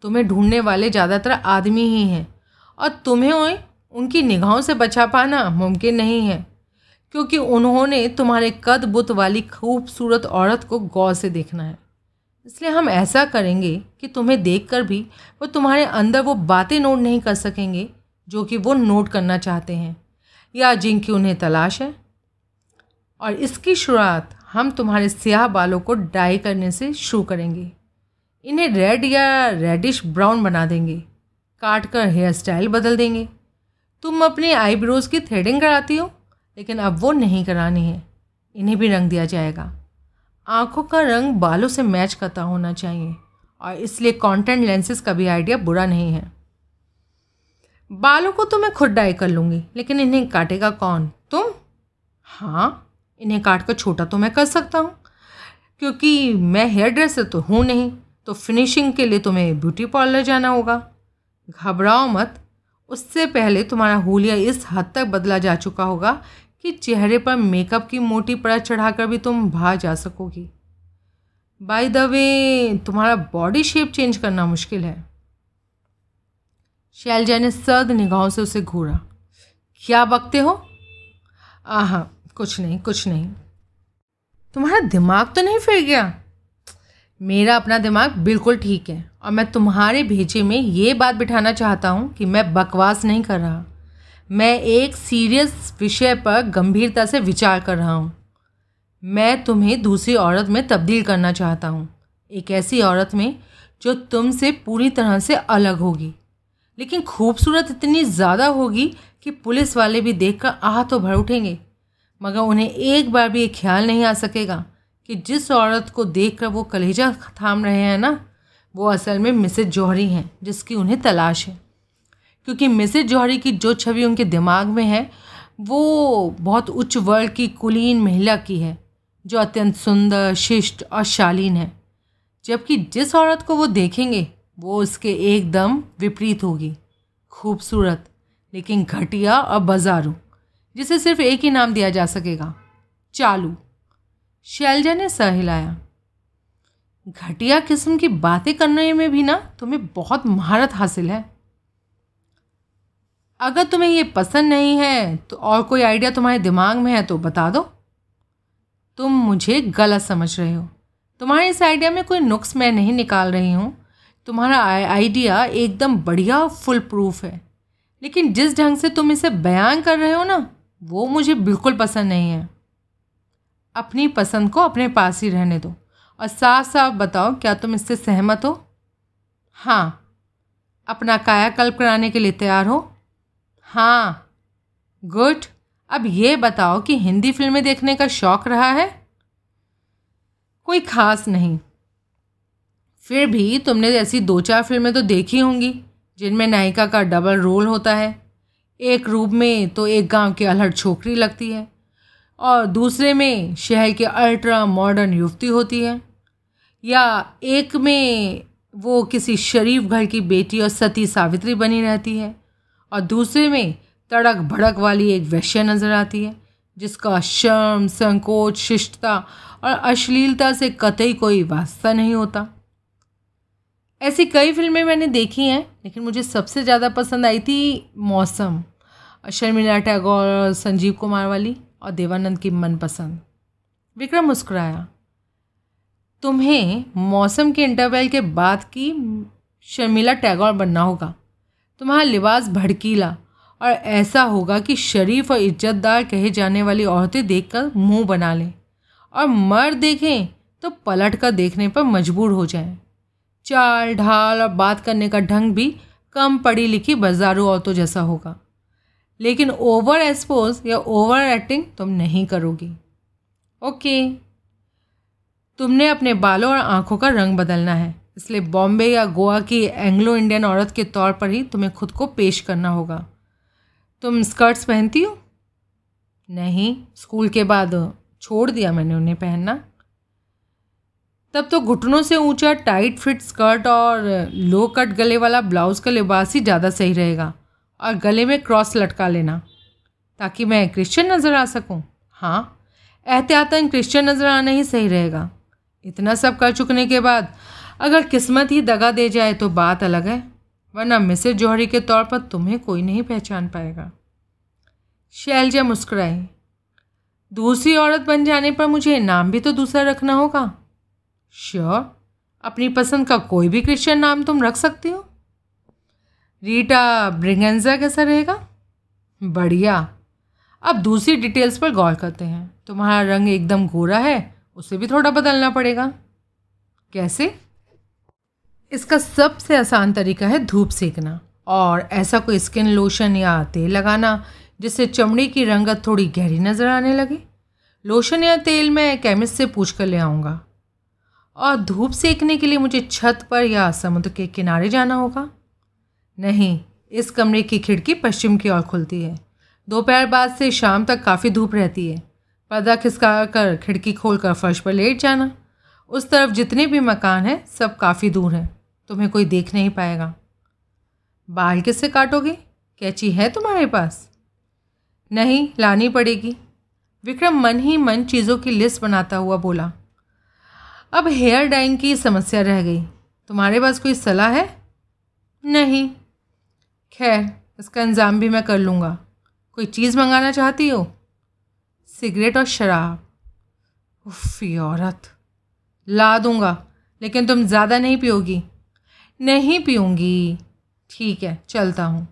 तुम्हें ढूँढने वाले ज़्यादातर आदमी ही हैं। और तुम्हें उनकी निगाहों से बचा पाना मुमकिन नहीं है। क्योंकि उन्होंने तुम्हारे कद बुत वाली खूबसूरत औरत को गौर से देखना है। इसलिए हम ऐसा करेंगे कि तुम्हें देखकर भी वो तुम्हारे अंदर वो बातें नोट नहीं कर सकेंगे, जो कि वो नोट करना चाहते हैं। या जिनकी उन्हें तलाश है? और इसकी शुरुआत हम तुम्हारे स्याह बालों को डाई करने से शुरू करेंगे। इन्हें रेड या रेडिश ब्राउन बना देंगे। काट कर हेयर स्टाइल बदल देंगे। तुम अपने आईब्रोज़ की थ्रेडिंग कराती हो, लेकिन अब वो नहीं करानी है। इन्हें भी रंग दिया जाएगा। आँखों का रंग बालों से मैच करता होना चाहिए, और इसलिए कॉन्टेंट लेंसेज का भी आइडिया बुरा नहीं है। बालों को तो मैं खुद डाई कर लूँगी, लेकिन इन्हें काटेगा कौन? तुम? हाँ इन्हें काट कर छोटा तो मैं कर सकता हूँ। क्योंकि मैं हेयर ड्रेसर तो हूँ नहीं तो फिनिशिंग के लिए तुम्हें ब्यूटी पार्लर जाना होगा। घबराओ मत। उससे पहले तुम्हारा होलिया इस हद तक बदला जा चुका होगा कि चेहरे पर मेकअप की मोटी परत चढ़ाकर भी तुम बाहर जा सकोगी। बाय द वे तुम्हारा बॉडी शेप चेंज करना मुश्किल है। शैलजा ने सर्द निगाहों से उसे घूरा। क्या बकते हो? आह, कुछ नहीं कुछ नहीं। तुम्हारा दिमाग तो नहीं फिर गया? मेरा अपना दिमाग बिल्कुल ठीक है, और मैं तुम्हारे भेजे में ये बात बिठाना चाहता हूँ कि मैं बकवास नहीं कर रहा। मैं एक सीरियस विषय पर गंभीरता से विचार कर रहा हूँ। मैं तुम्हें दूसरी औरत में तब्दील करना चाहता हूँ। एक ऐसी औरत में जो तुमसे पूरी तरह से अलग होगी। लेकिन खूबसूरत इतनी ज़्यादा होगी कि पुलिस वाले भी देखकर आह तो भर उठेंगे। मगर उन्हें एक बार भी ये ख्याल नहीं आ सकेगा कि जिस औरत को देखकर वो कलेजा थाम रहे हैं ना, वो असल में मिसेज जौहरी हैं, जिसकी उन्हें तलाश है। क्योंकि मिसेज जौहरी की जो छवि उनके दिमाग में है, वो बहुत उच्च वर्ग की कुलीन महिला की है, जो अत्यंत सुंदर, शिष्ट और शालीन है। जबकि जिस औरत को वो देखेंगे वो उसके एकदम विपरीत होगी। खूबसूरत, लेकिन घटिया और बाजारू, जिसे सिर्फ़ एक ही नाम दिया जा सकेगा, चालू। शैलजा ने सह हिलाया। घटिया किस्म की बातें करने में भी ना तुम्हें बहुत महारत हासिल है। अगर तुम्हें ये पसंद नहीं है तो और कोई आइडिया तुम्हारे दिमाग में है तो बता दो। तुम मुझे गलत समझ रहे हो। तुम्हारे इस आइडिया में कोई नुक्स मैं नहीं निकाल रही हूँ। तुम्हारा आइडिया एकदम बढ़िया फुल प्रूफ है। लेकिन जिस ढंग से तुम इसे बयान कर रहे हो ना, वो मुझे बिल्कुल पसंद नहीं है। अपनी पसंद को अपने पास ही रहने दो। और साफ़ साफ़ बताओ, क्या तुम इससे सहमत हो? हाँ। अपना कायाकल्प कराने के लिए तैयार हो? हाँ। गुड। अब ये बताओ कि हिंदी फ़िल्में देखने का शौक़ रहा है? कोई ख़ास नहीं। फिर भी तुमने ऐसी दो चार फ़िल्में तो देखी होंगी, जिनमें नायिका का डबल रोल होता है। एक रूप में तो एक गाँव की अलहड़ छोकरी लगती है, और दूसरे में शहर की अल्ट्रा मॉडर्न युवती होती है। या एक में वो किसी शरीफ घर की बेटी और सती सावित्री बनी रहती है, और दूसरे में तड़क भड़क वाली एक वैश्य नज़र आती है, जिसका शर्म, संकोच, शिष्टता और अश्लीलता से कतई कोई वास्ता नहीं होता। ऐसी कई फ़िल्में मैंने देखी हैं, लेकिन मुझे सबसे ज़्यादा पसंद आई थी मौसम, शर्मिला टैगोर और संजीव कुमार वाली और देवानंद की मनपसंद। विक्रम मुस्कुराया। तुम्हें मौसम के इंटरवल के बाद की शर्मिला टैगोर बनना होगा। तुम्हारा लिबास भड़कीला और ऐसा होगा कि शरीफ और इज्जतदार कहे जाने वाली औरतें देखकर मुँह बना लें और मर्द देखें तो पलट कर देखने पर मजबूर हो जाएँ। चाल ढाल और बात करने का ढंग भी कम पढ़ी लिखी बाजारू औरतों जैसा होगा। लेकिन ओवर एक्सपोज या ओवर एक्टिंग तुम नहीं करोगी। ओके। तुमने अपने बालों और आँखों का रंग बदलना है। इसलिए बॉम्बे या गोवा की एंग्लो इंडियन औरत के तौर पर ही तुम्हें खुद को पेश करना होगा। तुम स्कर्ट्स पहनती हो? नहीं। स्कूल के बाद छोड़ दिया मैंने उन्हें पहनना। तब तो घुटनों से ऊँचा टाइट फिट स्कर्ट और लो कट गले वाला ब्लाउज़ का लिबास ही ज़्यादा सही रहेगा। और गले में क्रॉस लटका लेना, ताकि मैं क्रिश्चियन नज़र आ सकूँ। हाँ एहतियातन क्रिश्चियन नज़र आना ही सही रहेगा। इतना सब कर चुकने के बाद अगर किस्मत ही दगा दे जाए तो बात अलग है, वरना मिसेज जौहरी के तौर पर तुम्हें कोई नहीं पहचान पाएगा। शैलजा मुस्कुराई, दूसरी औरत बन जाने पर मुझे नाम भी तो दूसरा रखना होगा। श्योर? अपनी पसंद का कोई भी क्रिश्चियन नाम तुम रख सकती हो। रीटा ब्रिगेंजा कैसा रहेगा? बढ़िया। अब दूसरी डिटेल्स पर गौर करते हैं। तुम्हारा रंग एकदम गोरा है, उसे भी थोड़ा बदलना पड़ेगा। कैसे? इसका सबसे आसान तरीका है धूप सेकना और ऐसा कोई स्किन लोशन या तेल लगाना, जिससे चमड़ी की रंगत थोड़ी गहरी नज़र आने लगे। लोशन या तेल मैं केमिस्ट से पूछ कर ले आऊँगा। और धूप सेकने के लिए मुझे छत पर या समुद्र के किनारे जाना होगा। नहीं, इस कमरे की खिड़की पश्चिम की ओर खुलती है। दोपहर बाद से शाम तक काफ़ी धूप रहती है। पर्दा खिसका कर खिड़की खोल कर फर्श पर लेट जाना। उस तरफ़ जितने भी मकान हैं, सब काफ़ी दूर हैं। तुम्हें कोई देख नहीं पाएगा। बाल किससे काटोगे? कैची है तुम्हारे पास? नहीं, लानी पड़ेगी। विक्रम मन ही मन चीज़ों की लिस्ट बनाता हुआ बोला। अब हेयर डाइंग की समस्या रह गई। तुम्हारे पास कोई सलाह है? नहीं। खैर, इसका इंतज़ाम भी मैं कर लूँगा। कोई चीज़ मंगाना चाहती हो? सिगरेट और शराब। उफ़ी औरत। ला दूँगा, लेकिन तुम ज़्यादा नहीं पियोगी। नहीं पीऊँगी ठीक है, चलता हूँ।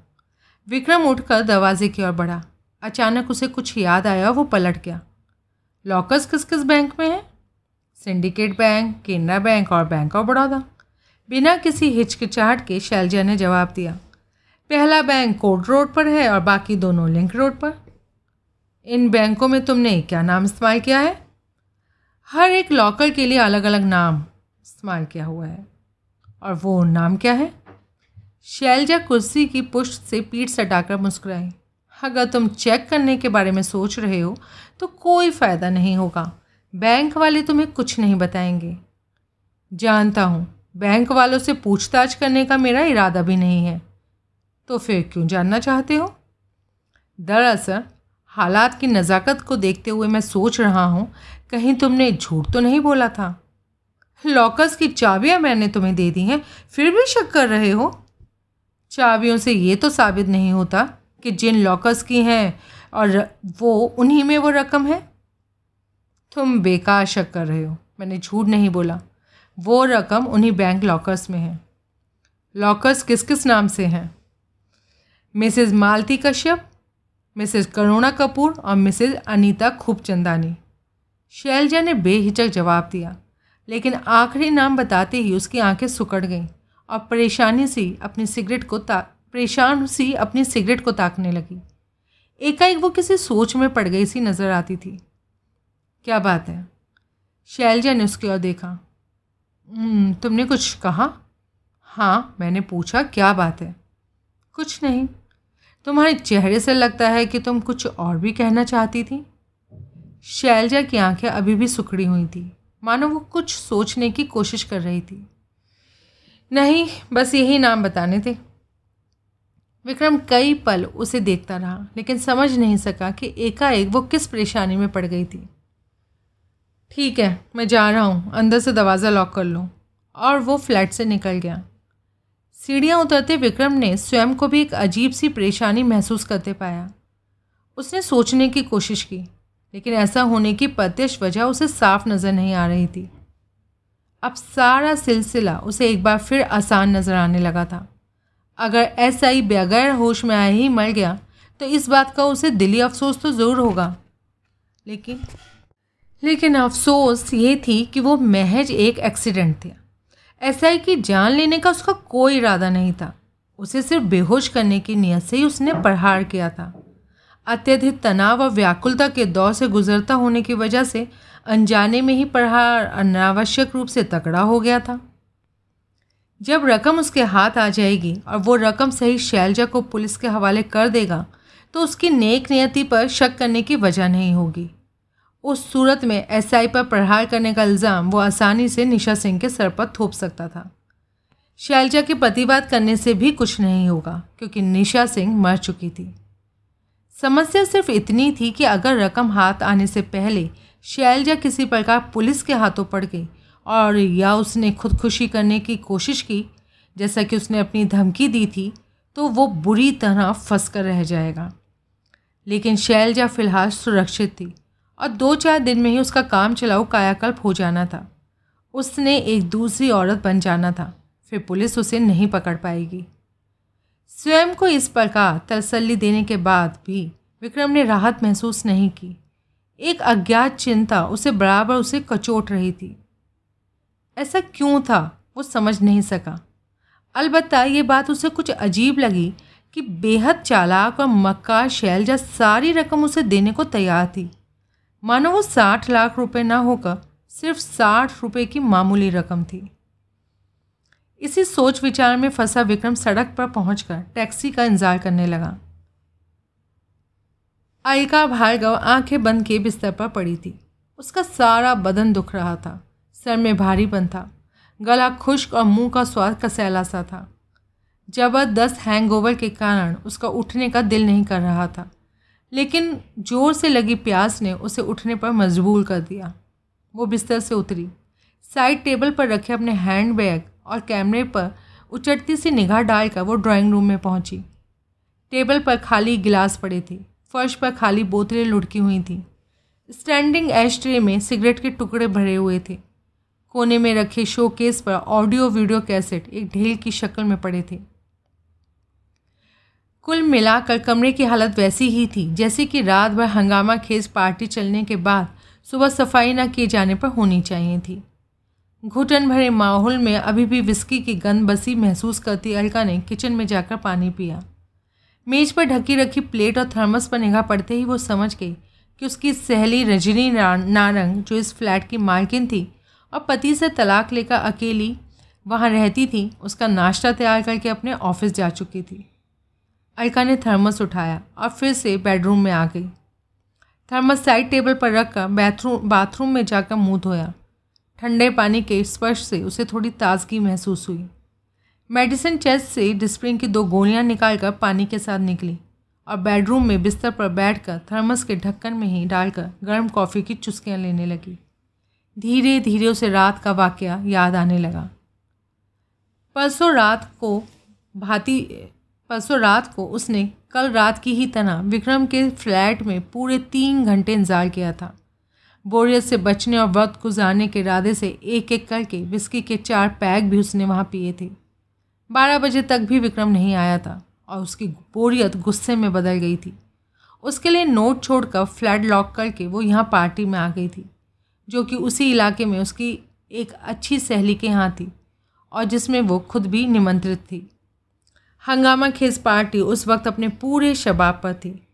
विक्रम उठकर दरवाजे की ओर बढ़ा। अचानक उसे कुछ याद आया, वो पलट गया। लॉकर्स किस किस बैंक में है? सिंडिकेट बैंक, केनरा बैंक और बैंक ऑफ़ बड़ौदा। बिना किसी हिचकिचाहट के शैलजा ने जवाब दिया, पहला बैंक कोर्ट रोड पर है और बाकी दोनों लिंक रोड पर। इन बैंकों में तुमने क्या नाम इस्तेमाल किया है? हर एक लॉकर के लिए अलग अलग नाम इस्तेमाल किया हुआ है। और वो नाम क्या है? शैलजा कुर्सी की पुष्ट से पीठ सटाकर मुस्कुराई, अगर तुम चेक करने के बारे में सोच रहे हो तो कोई फ़ायदा नहीं होगा। बैंक वाले तुम्हें कुछ नहीं बताएँगे। जानता हूँ, बैंक वालों से पूछताछ करने का मेरा इरादा भी नहीं है। तो फिर क्यों जानना चाहते हो? दरअसल, हालात की नज़ाकत को देखते हुए मैं सोच रहा हूँ, कहीं तुमने झूठ तो नहीं बोला था? लॉकर्स की चाबियाँ मैंने तुम्हें दे दी हैं, फिर भी शक कर रहे हो? चाबियों से ये तो साबित नहीं होता कि जिन लॉकर्स की हैं और वो उन्हीं में वो रकम है। तुम बेकार शक कर रहे हो। मैंने झूठ नहीं बोला। वो रकम उन्हीं बैंक लॉकर्स में है। लॉकर्स किस किस नाम से हैं? मिसेज़ मालती कश्यप मिसेज़ करुणा कपूर और मिसेज़ अनीता खूबचंदानी। शैलजा ने बेहिचक जवाब दिया, लेकिन आखिरी नाम बताते ही उसकी आँखें सुकड़ गईं और परेशानी सी अपनी सिगरेट को ता, परेशान सी अपनी सिगरेट को ताकने लगी। एकाएक वो किसी सोच में पड़ गई सी नज़र आती थी। क्या बात है? शैलजा ने उसकी ओर देखा। हम्म, तुमने कुछ कहा? हाँ मैंने पूछा क्या बात है? कुछ नहीं। तुम्हारे चेहरे से लगता है कि तुम कुछ और भी कहना चाहती थी? शैलजा की आँखें अभी भी सुखड़ी हुई थी। मानो वो कुछ सोचने की कोशिश कर रही थी। नहीं बस यही नाम बताने थे। विक्रम कई पल उसे देखता रहा लेकिन समझ नहीं सका कि एकाएक वो किस परेशानी में पड़ गई थी। ठीक है, मैं जा रहा हूँ। अंदर से दरवाज़ा लॉक कर लो। और वो फ्लैट से निकल गया। सीढ़ियाँ उतरते विक्रम ने स्वयं को भी एक अजीब सी परेशानी महसूस करते पाया। उसने सोचने की कोशिश की, लेकिन ऐसा होने की प्रत्यक्ष वजह उसे साफ़ नज़र नहीं आ रही थी। अब सारा सिलसिला उसे एक बार फिर आसान नज़र आने लगा था। अगर ऐसा ही बगैर होश में आए ही मर गया तो इस बात का उसे दिली अफसोस तो ज़रूर होगा। लेकिन लेकिन अफसोस ये थी कि वो महज एक एक्सीडेंट थे। एसआई की जान लेने का उसका कोई इरादा नहीं था। उसे सिर्फ़ बेहोश करने की नीयत से ही उसने प्रहार किया था। अत्यधिक तनाव और व्याकुलता के दौर से गुजरता होने की वजह से अनजाने में ही प्रहार अनावश्यक रूप से तकड़ा हो गया था। जब रकम उसके हाथ आ जाएगी और वो रकम सही शैलजा को पुलिस के हवाले कर देगा तो उसकी नेक नियति पर शक करने की वजह नहीं होगी। उस सूरत में एसआई पर प्रहार करने का इल्ज़ाम वो आसानी से निशा सिंह के सर पर थोप सकता था। शैलजा के प्रतिवाद करने से भी कुछ नहीं होगा, क्योंकि निशा सिंह मर चुकी थी। समस्या सिर्फ़ इतनी थी कि अगर रकम हाथ आने से पहले शैलजा किसी प्रकार पुलिस के हाथों पड़ गई और या उसने खुदकुशी करने की कोशिश की, जैसा कि उसने अपनी धमकी दी थी तो वो बुरी तरह फंस कर रह जाएगा। लेकिन शैलजा फ़िलहाल सुरक्षित थी। और दो चार दिन में ही उसका काम चलाऊ कायाकल्प हो जाना था। उसने एक दूसरी औरत बन जाना था, फिर पुलिस उसे नहीं पकड़ पाएगी। स्वयं को इस प्रकार तसल्ली देने के बाद भी विक्रम ने राहत महसूस नहीं की। एक अज्ञात चिंता उसे बराबर उसे कचोट रही थी। ऐसा क्यों था, वो समझ नहीं सका। अलबत्ता ये बात उसे कुछ अजीब लगी कि बेहद चालाक और मक्कार शैलजा सारी रकम उसे देने को तैयार थी। मानो वो साठ लाख रुपए ना होकर सिर्फ़ साठ रुपए की मामूली रकम थी। इसी सोच विचार में फंसा विक्रम सड़क पर पहुंचकर टैक्सी का इंतज़ार करने लगा। आयिका भार्गव आँखें बंद के बिस्तर पर पड़ी थी। उसका सारा बदन दुख रहा था। सर में भारीपन था। गला खुश्क और मुँह का स्वाद कसैला सा था। ज़बरदस्त हैंगओवर के कारण उसका उठने का दिल नहीं कर रहा था। लेकिन ज़ोर से लगी प्यास ने उसे उठने पर मजबूर कर दिया। वो बिस्तर से उतरी। साइड टेबल पर रखे अपने हैंड बैग और कैमरे पर उचटती सी निगाह डालकर वो ड्राइंग रूम में पहुँची। टेबल पर खाली गिलास पड़े थे। फर्श पर खाली बोतलें लुढ़की हुई थीं। स्टैंडिंग एश ट्रे में सिगरेट के टुकड़े भरे हुए थे। कोने में रखे शोकेस पर ऑडियो वीडियो कैसेट एक ढेल की शक्ल में पड़े थे। कुल मिलाकर कमरे की हालत वैसी ही थी, जैसे कि रात भर हंगामा खेज पार्टी चलने के बाद सुबह सफ़ाई न किए जाने पर होनी चाहिए थी। घुटन भरे माहौल में अभी भी विस्की की गंद बसी महसूस करती अलका ने किचन में जाकर पानी पिया। मेज पर ढकी रखी प्लेट और थर्मस पर निगाह पड़ते ही वो समझ गई कि उसकी सहेली रजनी नारंग, जो इस फ्लैट की मालकिन थी और पति से तलाक लेकर अकेली वहाँ रहती थी, उसका नाश्ता तैयार करके अपने ऑफ़िस जा चुकी थी। अलका ने थर्मस उठाया और फिर से बेडरूम में आ गई। थर्मस साइड टेबल पर रखकर बाथरूम बाथरूम में जाकर मुँह धोया। ठंडे पानी के स्पर्श से उसे थोड़ी ताजगी महसूस हुई। मेडिसिन चेस्ट से डिस्प्रिन की दो गोलियाँ निकालकर पानी के साथ निकली और बेडरूम में बिस्तर पर बैठकर थर्मस के ढक्कन में ही डालकर गर्म कॉफ़ी की चुस्कियाँ लेने लगी। धीरे धीरे उसे रात का वाक़ याद आने लगा। परसों रात को भांति परसों रात को उसने कल रात की ही तरह विक्रम के फ्लैट में पूरे तीन घंटे इंतज़ार किया था। बोरियत से बचने और वक्त गुजारने के इरादे से एक एक करके विस्की के चार पैक भी उसने वहाँ पिए थे। बारह बजे तक भी विक्रम नहीं आया था और उसकी बोरियत गुस्से में बदल गई थी। उसके लिए नोट छोड़कर फ्लैट लॉक करके वो यहाँ पार्टी में आ गई थी, जो कि उसी इलाके में उसकी एक अच्छी सहेली के यहाँ थी और जिसमें वो खुद भी निमंत्रित थी। हंगामा खेज पार्टी उस वक्त अपने पूरे शबाब पर थी।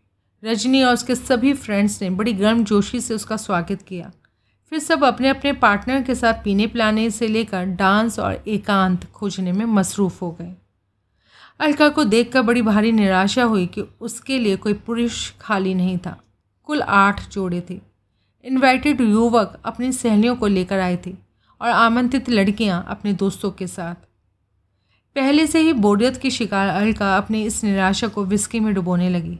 रजनी और उसके सभी फ्रेंड्स ने बड़ी गर्म जोशी से उसका स्वागत किया। फिर सब अपने अपने पार्टनर के साथ पीने पिलाने से लेकर डांस और एकांत खोजने में मसरूफ़ हो गए। अलका को देखकर बड़ी भारी निराशा हुई कि उसके लिए कोई पुरुष खाली नहीं था। कुल आठ जोड़े थे। इनवाइटेड युवक अपनी सहेलियों को लेकर आए थे और आमंत्रित लड़कियाँ अपने दोस्तों के साथ। पहले से ही बोरियत की शिकार अलका अपनी इस निराशा को विस्की में डुबोने लगी।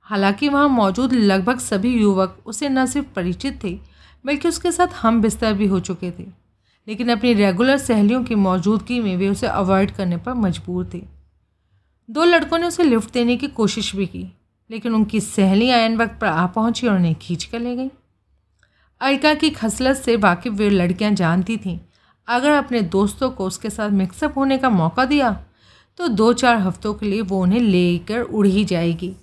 हालाँकि वहाँ मौजूद लगभग सभी युवक उसे न सिर्फ़ परिचित थे, बल्कि उसके साथ हम बिस्तर भी हो चुके थे। लेकिन अपनी रेगुलर सहेलियों की मौजूदगी में वे उसे अवॉइड करने पर मजबूर थे। दो लड़कों ने उसे लिफ्ट देने की कोशिश भी की, लेकिन उनकी सहेली आयन वक्त पर आ पहुँची और उन्हें खींच कर ले गई। अलका की खसलत से वाकिफ वे लड़कियाँ जानती थीं। अगर अपने दोस्तों को उसके साथ मिक्सअप होने का मौका दिया तो दो चार हफ्तों के लिए वो उन्हें लेकर उड़ ही जाएगी।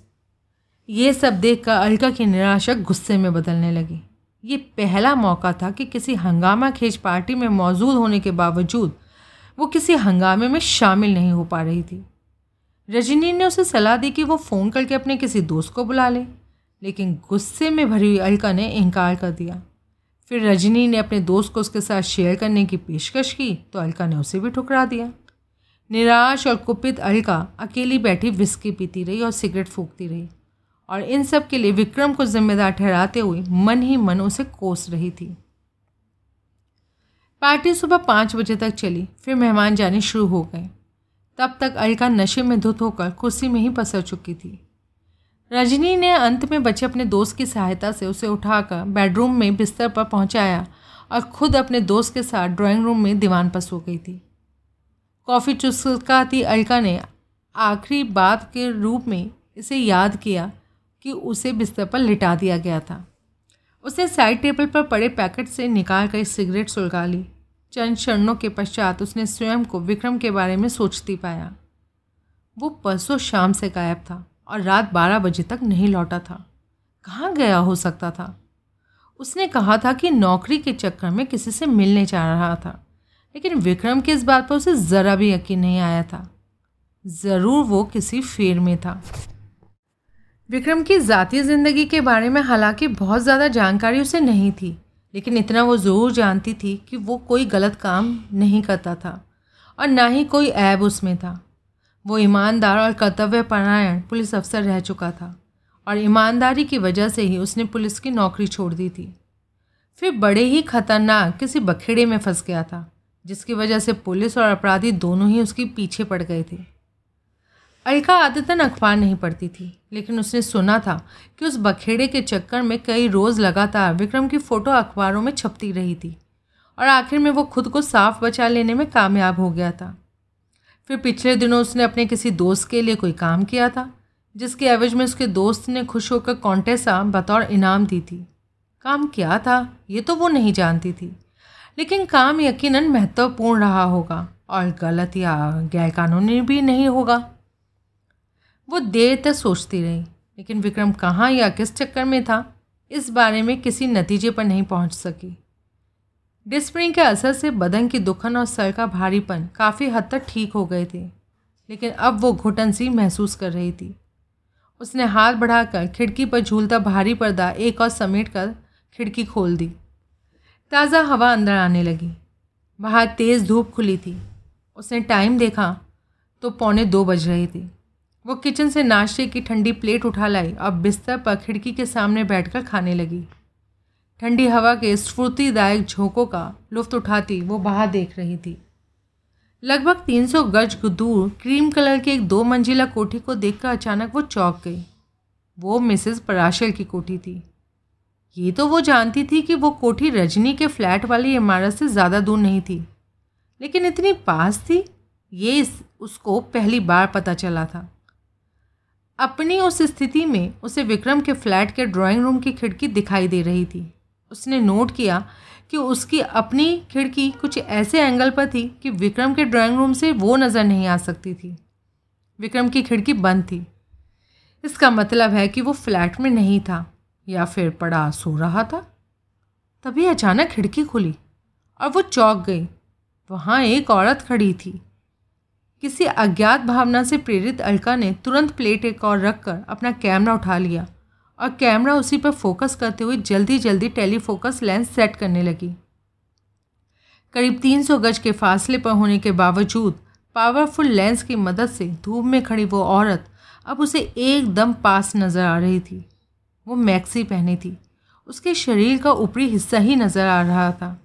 ये सब देख कर अलका की निराशा गुस्से में बदलने लगी। ये पहला मौका था कि किसी हंगामा खेज पार्टी में मौजूद होने के बावजूद वो किसी हंगामे में शामिल नहीं हो पा रही थी। रजनी ने उसे सलाह दी कि वो फ़ोन करके अपने किसी दोस्त को बुला ले, लेकिन गुस्से में भरी हुई अलका ने इनकार कर दिया। फिर रजनी ने अपने दोस्त को उसके साथ शेयर करने की पेशकश की तो अलका ने उसे भी ठुकरा दिया। निराश और कुपित अलका अकेली बैठी विस्की पीती रही और सिगरेट फूकती रही। और इन सब के लिए विक्रम को जिम्मेदार ठहराते हुए मन ही मन उसे कोस रही थी। पार्टी सुबह पाँच बजे तक चली, फिर मेहमान जाने शुरू हो गए। तब तक अलका नशे में धुत होकर कुर्सी में ही पसर चुकी थी। रजनी ने अंत में बचे अपने दोस्त की सहायता से उसे उठाकर बेडरूम में बिस्तर पर पहुँचाया और खुद अपने दोस्त के साथ ड्राइंग रूम में दीवान पर सो गई थी। कॉफ़ी चुस्काती अलका ने आखिरी बात के रूप में इसे याद किया कि उसे बिस्तर पर लिटा दिया गया था। उसने साइड टेबल पर पड़े पैकेट से निकाल कर सिगरेट सुलगा ली। चंद क्षणों के पश्चात उसने स्वयं को विक्रम के बारे में सोचती पाया। वो परसों शाम से गायब था। और रात बारह बजे तक नहीं लौटा था। कहाँ गया हो सकता था? उसने कहा था कि नौकरी के चक्कर में किसी से मिलने जा रहा था, लेकिन विक्रम की इस बात पर उसे ज़रा भी यकीन नहीं आया था। ज़रूर वो किसी फेर में था। विक्रम की ज़ाती ज़िंदगी के बारे में हालाँकि बहुत ज़्यादा जानकारी उसे नहीं थी, लेकिन इतना वो ज़रूर जानती थी कि वो कोई गलत काम नहीं करता था, और ना ही कोई ऐब उसमें था। वो ईमानदार और कर्तव्य कर्तव्यपरायण पुलिस अफसर रह चुका था और ईमानदारी की वजह से ही उसने पुलिस की नौकरी छोड़ दी थी। फिर बड़े ही खतरनाक किसी बखेड़े में फंस गया था, जिसकी वजह से पुलिस और अपराधी दोनों ही उसके पीछे पड़ गए थे। अलका आदतन अखबार नहीं पढ़ती थी, लेकिन उसने सुना था कि उस बखेड़े के चक्कर में कई रोज़ लगातार विक्रम की फ़ोटो अखबारों में छपती रही थी और आखिर में वो खुद को साफ़ बचा लेने में कामयाब हो गया था। फिर पिछले दिनों उसने अपने किसी दोस्त के लिए कोई काम किया था, जिसके एवज में उसके दोस्त ने खुश होकर कॉन्टेसा बतौर इनाम दी थी। काम क्या था, ये तो वो नहीं जानती थी। लेकिन काम यकीनन महत्वपूर्ण रहा होगा और गलत या गैरकानूनी भी नहीं होगा। वो देर तक सोचती रही, लेकिन विक्रम कहाँ या किस चक्कर में था, इस बारे में किसी नतीजे पर नहीं पहुँच सकी। डिस्प्रिंग के असर से बदन की दुखन और सर का भारीपन काफ़ी हद तक ठीक हो गए थे, लेकिन अब वो घुटन सी महसूस कर रही थी। उसने हाथ बढ़ाकर खिड़की पर झूलता भारी पर्दा एक और समेट कर खिड़की खोल दी। ताज़ा हवा अंदर आने लगी। बाहर तेज़ धूप खुली थी। उसने टाइम देखा तो पौने दो बज रही थी। वो किचन से नाश्ते की ठंडी प्लेट उठा लाई और बिस्तर पर खिड़की के सामने बैठकर खाने लगी। ठंडी हवा के स्फूर्तिदायक झोंकों का लुफ्त उठाती वो बाहर देख रही थी। लगभग 300 गज दूर क्रीम कलर की एक दो मंजिला कोठी को देखकर अचानक वो चौंक गई। वो मिसेस पराशर की कोठी थी। ये तो वो जानती थी कि वो कोठी रजनी के फ्लैट वाली इमारत से ज़्यादा दूर नहीं थी। लेकिन इतनी पास थी, ये उसको पहली बार पता चला था। अपनी उस स्थिति में उसे विक्रम के फ्लैट के ड्राइंग रूम की खिड़की दिखाई दे रही थी। उसने नोट किया कि उसकी अपनी खिड़की कुछ ऐसे एंगल पर थी कि विक्रम के ड्राइंग रूम से वो नज़र नहीं आ सकती थी। विक्रम की खिड़की बंद थी। इसका मतलब है कि वो फ्लैट में नहीं था, या फिर पड़ा सो रहा था। तभी अचानक खिड़की खुली और वो चौंक गई। वहाँ एक औरत खड़ी थी। किसी अज्ञात भावना से प्रेरित अलका ने तुरंत प्लेट एक और रखकर अपना कैमरा उठा लिया। और कैमरा उसी पर फोकस करते हुए जल्दी जल्दी टेलीफोकस लेंस सेट करने लगी। करीब 300 गज के फासले पर होने के बावजूद पावरफुल लेंस की मदद से धूप में खड़ी वो औरत अब उसे एकदम पास नज़र आ रही थी। वो मैक्सी पहनी थी। उसके शरीर का ऊपरी हिस्सा ही नज़र आ रहा था।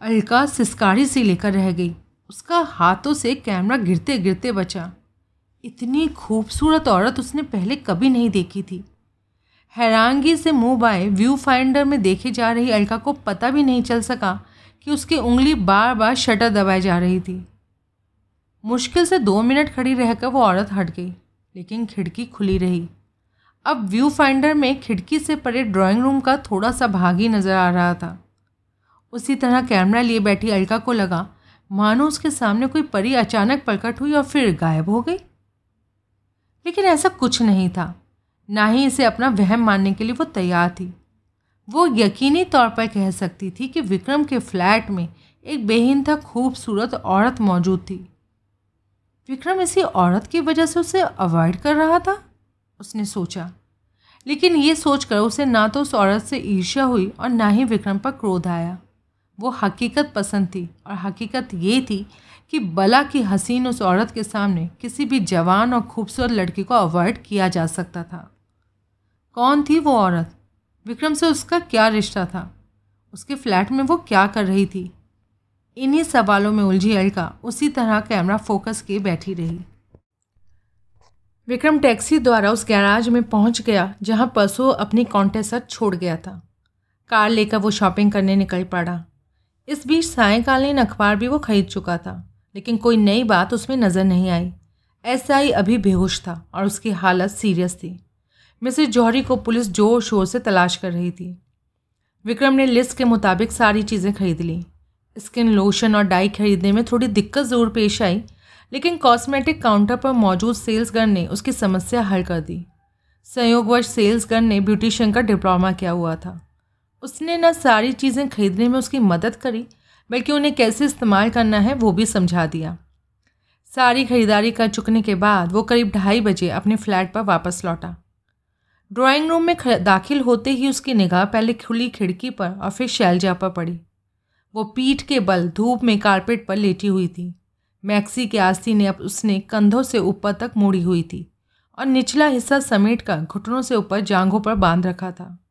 अलका सिस्कारी सी लेकर रह गई। उसका हाथों से कैमरा गिरते गिरते बचा। इतनी खूबसूरत औरत उसने पहले कभी नहीं देखी थी। हैरानगी से मुँह बाय व्यू फाइंडर में देखी जा रही अलका को पता भी नहीं चल सका कि उसकी उंगली बार बार शटर दबाई जा रही थी। मुश्किल से दो मिनट खड़ी रहकर वो औरत हट गई, लेकिन खिड़की खुली रही। अब व्यू फाइंडर में खिड़की से परे ड्राइंग रूम का थोड़ा सा भाग ही नज़र आ रहा था। उसी तरह कैमरा लिए बैठी अलका को लगा, मानो उसके सामने कोई परी अचानक प्रकट हुई और फिर गायब हो गई। लेकिन ऐसा कुछ नहीं था। ना ही इसे अपना वहम मानने के लिए वो तैयार थी। वो यकीनी तौर पर कह सकती थी कि विक्रम के फ्लैट में एक बेहिंता खूबसूरत औरत मौजूद थी। विक्रम इसी औरत की वजह से उसे अवॉइड कर रहा था? उसने सोचा। लेकिन ये सोचकर उसे ना तो उस औरत से ईर्ष्या हुई और ना ही विक्रम पर क्रोध आया। वो हकीकत पसंद थी और हकीकत ये थी कि बला की हसीन उस औरत के सामने किसी भी जवान और खूबसूरत लड़की को अवॉइड किया जा सकता था। कौन थी वो औरत? विक्रम से उसका क्या रिश्ता था? उसके फ्लैट में वो क्या कर रही थी? इन्हीं सवालों में उलझी अलका उसी तरह कैमरा फोकस किए बैठी रही। विक्रम टैक्सी द्वारा उस गैराज में पहुँच गया, जहाँ परसों अपनी कॉन्टेसर छोड़ गया था। कार लेकर वो शॉपिंग करने निकल पड़ा। इस बीच सायकालीन अखबार भी वो खरीद चुका था, लेकिन कोई नई बात उसमें नज़र नहीं आई। एसआई अभी बेहोश था और उसकी हालत सीरियस थी। मिसेज जौहरी को पुलिस ज़ोर शोर से तलाश कर रही थी। विक्रम ने लिस्ट के मुताबिक सारी चीज़ें खरीद ली। स्किन लोशन और डाई खरीदने में थोड़ी दिक्कत ज़रूर पेश आई, लेकिन कॉस्मेटिक काउंटर पर मौजूद सेल्स ने उसकी समस्या हल कर दी। संयोगवश सेल्स ने ब्यूटिशियन का डिप्लोमा किया हुआ था। उसने न सारी चीज़ें खरीदने में उसकी मदद करी, बल्कि उन्हें कैसे इस्तेमाल करना है वो भी समझा दिया। सारी खरीदारी कर चुकने के बाद वो करीब ढाई बजे अपने फ्लैट पर वापस लौटा। ड्राइंग रूम में दाखिल होते ही उसकी निगाह पहले खुली खिड़की पर और फिर शैलजा पर पड़ी। वो पीठ के बल धूप में कारपेट पर लेटी हुई थी। मैक्सी के आस्तीन ने अब उसने कंधों से ऊपर तक मोड़ी हुई थी और निचला हिस्सा समेट कर घुटनों से ऊपर जांघों पर बाँध रखा था।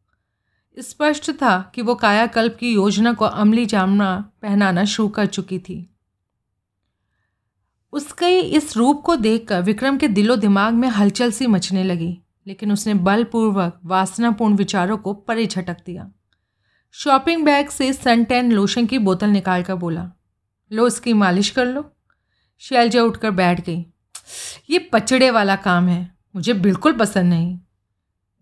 स्पष्ट था कि वो कायाकल्प की योजना को अमली जामना पहनाना शुरू कर चुकी थी। उसके इस रूप को देखकर विक्रम के दिलो दिमाग में हलचल सी मचने लगी। लेकिन उसने बलपूर्वक वासनापूर्ण विचारों को परे झटक दिया। शॉपिंग बैग से सन टेन लोशन की बोतल निकाल कर बोला, लो, इसकी मालिश कर लो। शैलजा उठकर बैठ गई। ये पचड़े वाला काम है, मुझे बिल्कुल पसंद नहीं।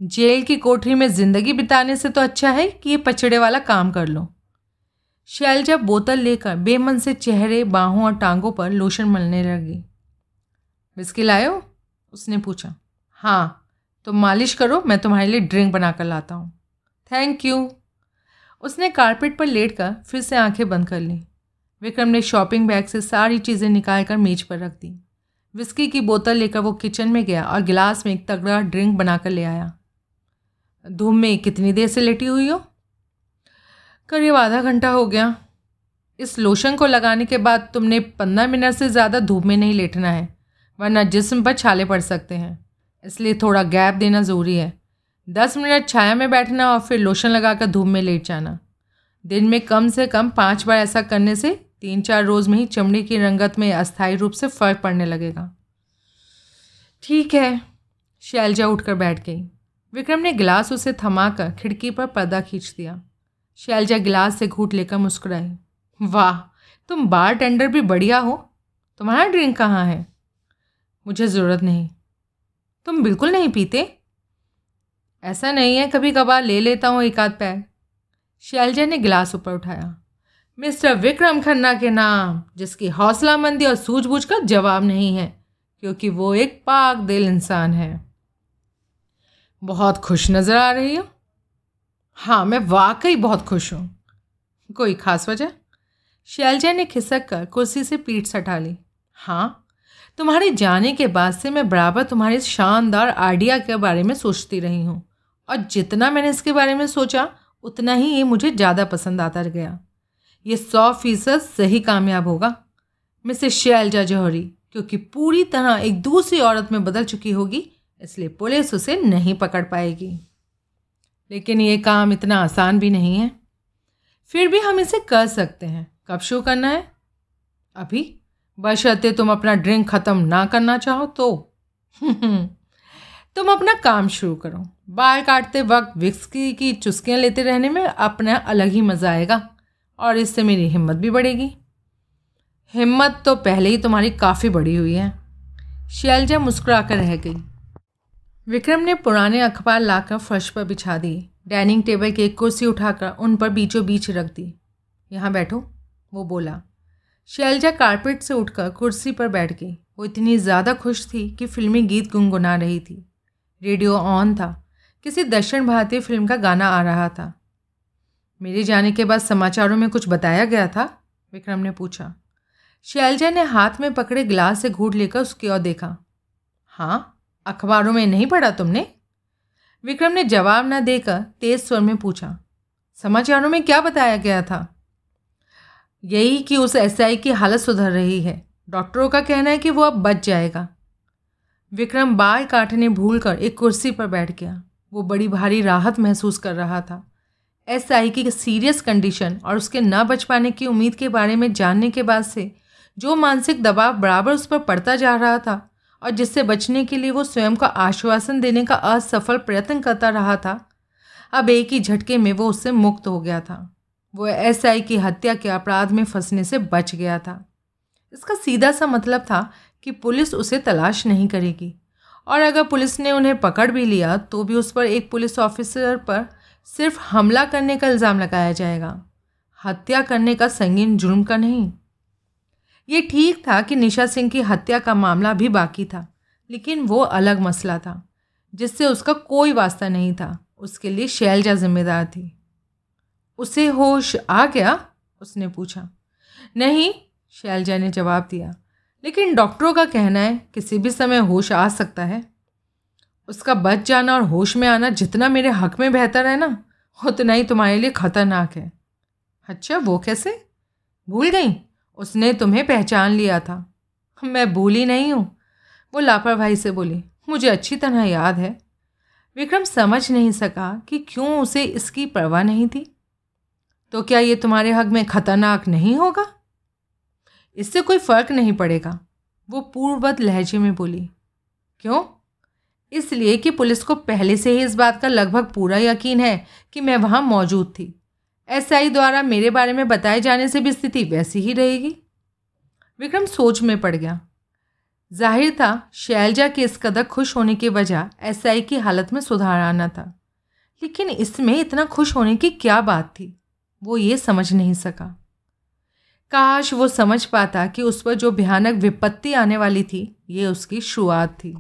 जेल की कोठरी में ज़िंदगी बिताने से तो अच्छा है कि ये पचड़े वाला काम कर लो। शैलजा बोतल लेकर बेमन से चेहरे, बाहों और टांगों पर लोशन मलने लगी। बिस्किल लायो उसने पूछा। हाँ। तो मालिश करो, मैं तुम्हारे लिए ड्रिंक बना कर लाता हूँ। थैंक यू उसने कारपेट पर लेट कर फिर से आँखें बंद कर ली। विक्रम ने शॉपिंग बैग से सारी चीज़ें निकाल कर मेज पर रख दी। विस्की की बोतल लेकर वो किचन में गया और गिलास में एक तगड़ा ड्रिंक बनाकर ले आया। धूप में कितनी देर से लेटी हुई हो? करीब आधा घंटा हो गया। इस लोशन को लगाने के बाद तुमने पंद्रह मिनट से ज़्यादा धूप में नहीं लेटना है, वरना जिस्म पर छाले पड़ सकते हैं। इसलिए थोड़ा गैप देना ज़रूरी है। दस मिनट छाया में बैठना और फिर लोशन लगाकर धूप में लेट जाना। दिन में कम से कम पाँच बार ऐसा करने से तीन चार रोज़ में ही चमड़ी की रंगत में अस्थायी रूप से फ़र्क पड़ने लगेगा। ठीक है, शैलजा उठकर बैठ गई। विक्रम ने गिलास उसे थमाकर खिड़की पर पर्दा खींच दिया। शैलजा गिलास से घूट लेकर मुस्कुराई। वाह, तुम बार टेंडर भी बढ़िया हो। तुम्हारा ड्रिंक कहाँ है? मुझे ज़रूरत नहीं। तुम बिल्कुल नहीं पीते? ऐसा नहीं है कभी कभार ले लेता हूँ एक आध पैर। शैलजा ने गिलास ऊपर उठाया। मिस्टर विक्रम खन्ना के नाम, जिसकी हौसला मंदी और सूझबूझ का जवाब नहीं है, क्योंकि वो एक पाक दिल इंसान है। बहुत खुश नज़र आ रही हो? हाँ मैं वाकई बहुत खुश हूँ। कोई ख़ास वजह? शैलजा ने खिसक कर कुर्सी से पीठ सटा ली। हाँ? तुम्हारे जाने के बाद से मैं बराबर तुम्हारे शानदार आइडिया के बारे में सोचती रही हूँ। और जितना मैंने इसके बारे में सोचा, उतना ही ये मुझे ज़्यादा पसंद आता गया। ये सौ फ़ीसद सही कामयाब होगा। मिसेस शैलजा जौहरी क्योंकि पूरी तरह एक दूसरी औरत में बदल चुकी होगी, इसलिए पुलिस उसे नहीं पकड़ पाएगी। लेकिन ये काम इतना आसान भी नहीं है। फिर भी हम इसे कर सकते हैं। कब शुरू करना है? अभी। बशर्ते तुम अपना ड्रिंक ख़त्म ना करना चाहो तो। तुम अपना काम शुरू करो। बाल काटते वक्त विक्सकी की चुस्कियाँ लेते रहने में अपना अलग ही मज़ा आएगा और इससे मेरी हिम्मत भी बढ़ेगी। हिम्मत तो पहले ही तुम्हारी काफ़ी बड़ी हुई है। शैलजा मुस्कुरा कर रह गई। विक्रम ने पुराने अखबार लाकर फर्श पर बिछा दिए डाइनिंग टेबल की एक कुर्सी उठाकर उन पर बीचों बीच रख दी। यहाँ बैठो, वो बोला। शैलजा कारपेट से उठकर कुर्सी पर बैठ गई। वो इतनी ज़्यादा खुश थी कि फिल्मी गीत गुनगुना रही थी। रेडियो ऑन था। किसी दक्षिण भारतीय फ़िल्म का गाना आ रहा था। मेरे जाने के बाद समाचारों में कुछ बताया गया था? विक्रम ने पूछा। शैलजा ने हाथ में पकड़े गिलास से घूट लेकर उसकी ओर देखा। हाँ अखबारों में नहीं पढ़ा तुमने? विक्रम ने जवाब न देकर तेज स्वर में पूछा। समाचारों में क्या बताया गया था? यही कि उस एसआई की हालत सुधर रही है। डॉक्टरों का कहना है कि वो अब बच जाएगा। विक्रम बाल काटने भूल कर एक कुर्सी पर बैठ गया। वो बड़ी भारी राहत महसूस कर रहा था। एस आई की सीरियस कंडीशन और उसके न बच पाने की उम्मीद के बारे में जानने के बाद से जो मानसिक दबाव बराबर उस पर पड़ता जा रहा था और जिससे बचने के लिए वो स्वयं को आश्वासन देने का असफल प्रयत्न करता रहा था, अब एक ही झटके में वो उससे मुक्त हो गया था। वो एस आई की हत्या के अपराध में फंसने से बच गया था। इसका सीधा सा मतलब था कि पुलिस उसे तलाश नहीं करेगी। और अगर पुलिस ने उन्हें पकड़ भी लिया तो भी उस पर एक पुलिस ऑफिसर पर सिर्फ़ हमला करने का इल्ज़ाम लगाया जाएगा। हत्या करने का संगीन जुर्म का नहीं। ये ठीक था कि निशा सिंह की हत्या का मामला भी बाकी था, लेकिन वो अलग मसला था, जिससे उसका कोई वास्ता नहीं था। उसके लिए शैलजा जिम्मेदार थी। उसे होश आ गया, उसने पूछा। नहीं, शैलजा ने जवाब दिया। लेकिन डॉक्टरों का कहना है, किसी भी समय होश आ सकता है। उसका बच जाना और होश में आना जितना मेरे हक में बेहतर है ना, उतना ही तुम्हारे लिए ख़तरनाक है। अच्छा वो कैसे? भूल गई? उसने तुम्हें पहचान लिया था। मैं भूली नहीं हूँ। वो लापरवाही से बोली, मुझे अच्छी तरह याद है। विक्रम समझ नहीं सका कि क्यों उसे इसकी परवाह नहीं थी। तो क्या ये तुम्हारे हक में ख़तरनाक नहीं होगा? इससे कोई फ़र्क नहीं पड़ेगा, वो पूर्ववत लहजे में बोली। क्यों? इसलिए कि पुलिस को पहले से ही इस बात का लगभग पूरा यकीन है कि मैं वहाँ मौजूद थी। एसआई द्वारा मेरे बारे में बताए जाने से भी स्थिति वैसी ही रहेगी। विक्रम सोच में पड़ गया। ज़ाहिर था, शैलजा के इस कदर खुश होने की वजह एसआई की हालत में सुधार आना था। लेकिन इसमें इतना खुश होने की क्या बात थी? वो ये समझ नहीं सका। काश वो समझ पाता कि उस पर जो भयानक विपत्ति आने वाली थी, ये उसकी शुरुआत थी।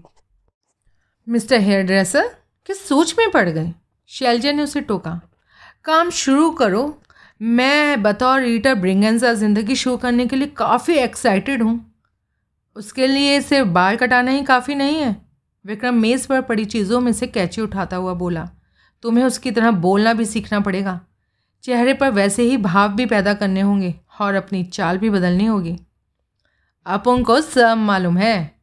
मिस्टर हेयर ड्रेसर किस सोच में पड़ गए? शैलजा ने उसे टोका। काम शुरू करो। मैं बतौर रीटर ब्रिंगेंसा ज़िंदगी शुरू करने के लिए काफ़ी एक्साइटेड हूँ। उसके लिए सिर्फ़ बाल कटाना ही काफ़ी नहीं है। विक्रम मेज़ पर पड़ी चीज़ों में से कैची उठाता हुआ बोला, तुम्हें उसकी तरह बोलना भी सीखना पड़ेगा। चेहरे पर वैसे ही भाव भी पैदा करने होंगे और अपनी चाल भी बदलनी होगी। आप उनको सब मालूम है।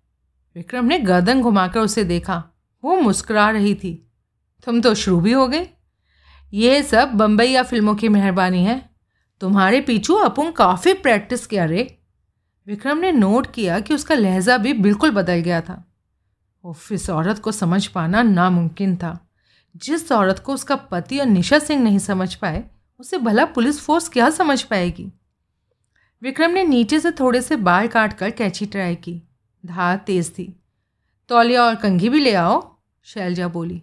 विक्रम ने गर्दन घुमाकर उसे देखा। वो मुस्कुरा रही थी। तुम तो शुरू भी हो गए। ये सब बम्बई या फ़िल्मों की मेहरबानी है। तुम्हारे पीछू अपुन काफ़ी प्रैक्टिस किया रे। विक्रम ने नोट किया कि उसका लहजा भी बिल्कुल बदल गया था। उफ औरत को समझ पाना नामुमकिन था। जिस औरत को उसका पति और निशा सिंह नहीं समझ पाए उसे भला पुलिस फोर्स क्या समझ पाएगी? विक्रम ने नीचे से थोड़े से बाल काट कर कैची ट्राई की। धार तेज थी। तौलिया और कंघी भी ले आओ, शैलजा बोली।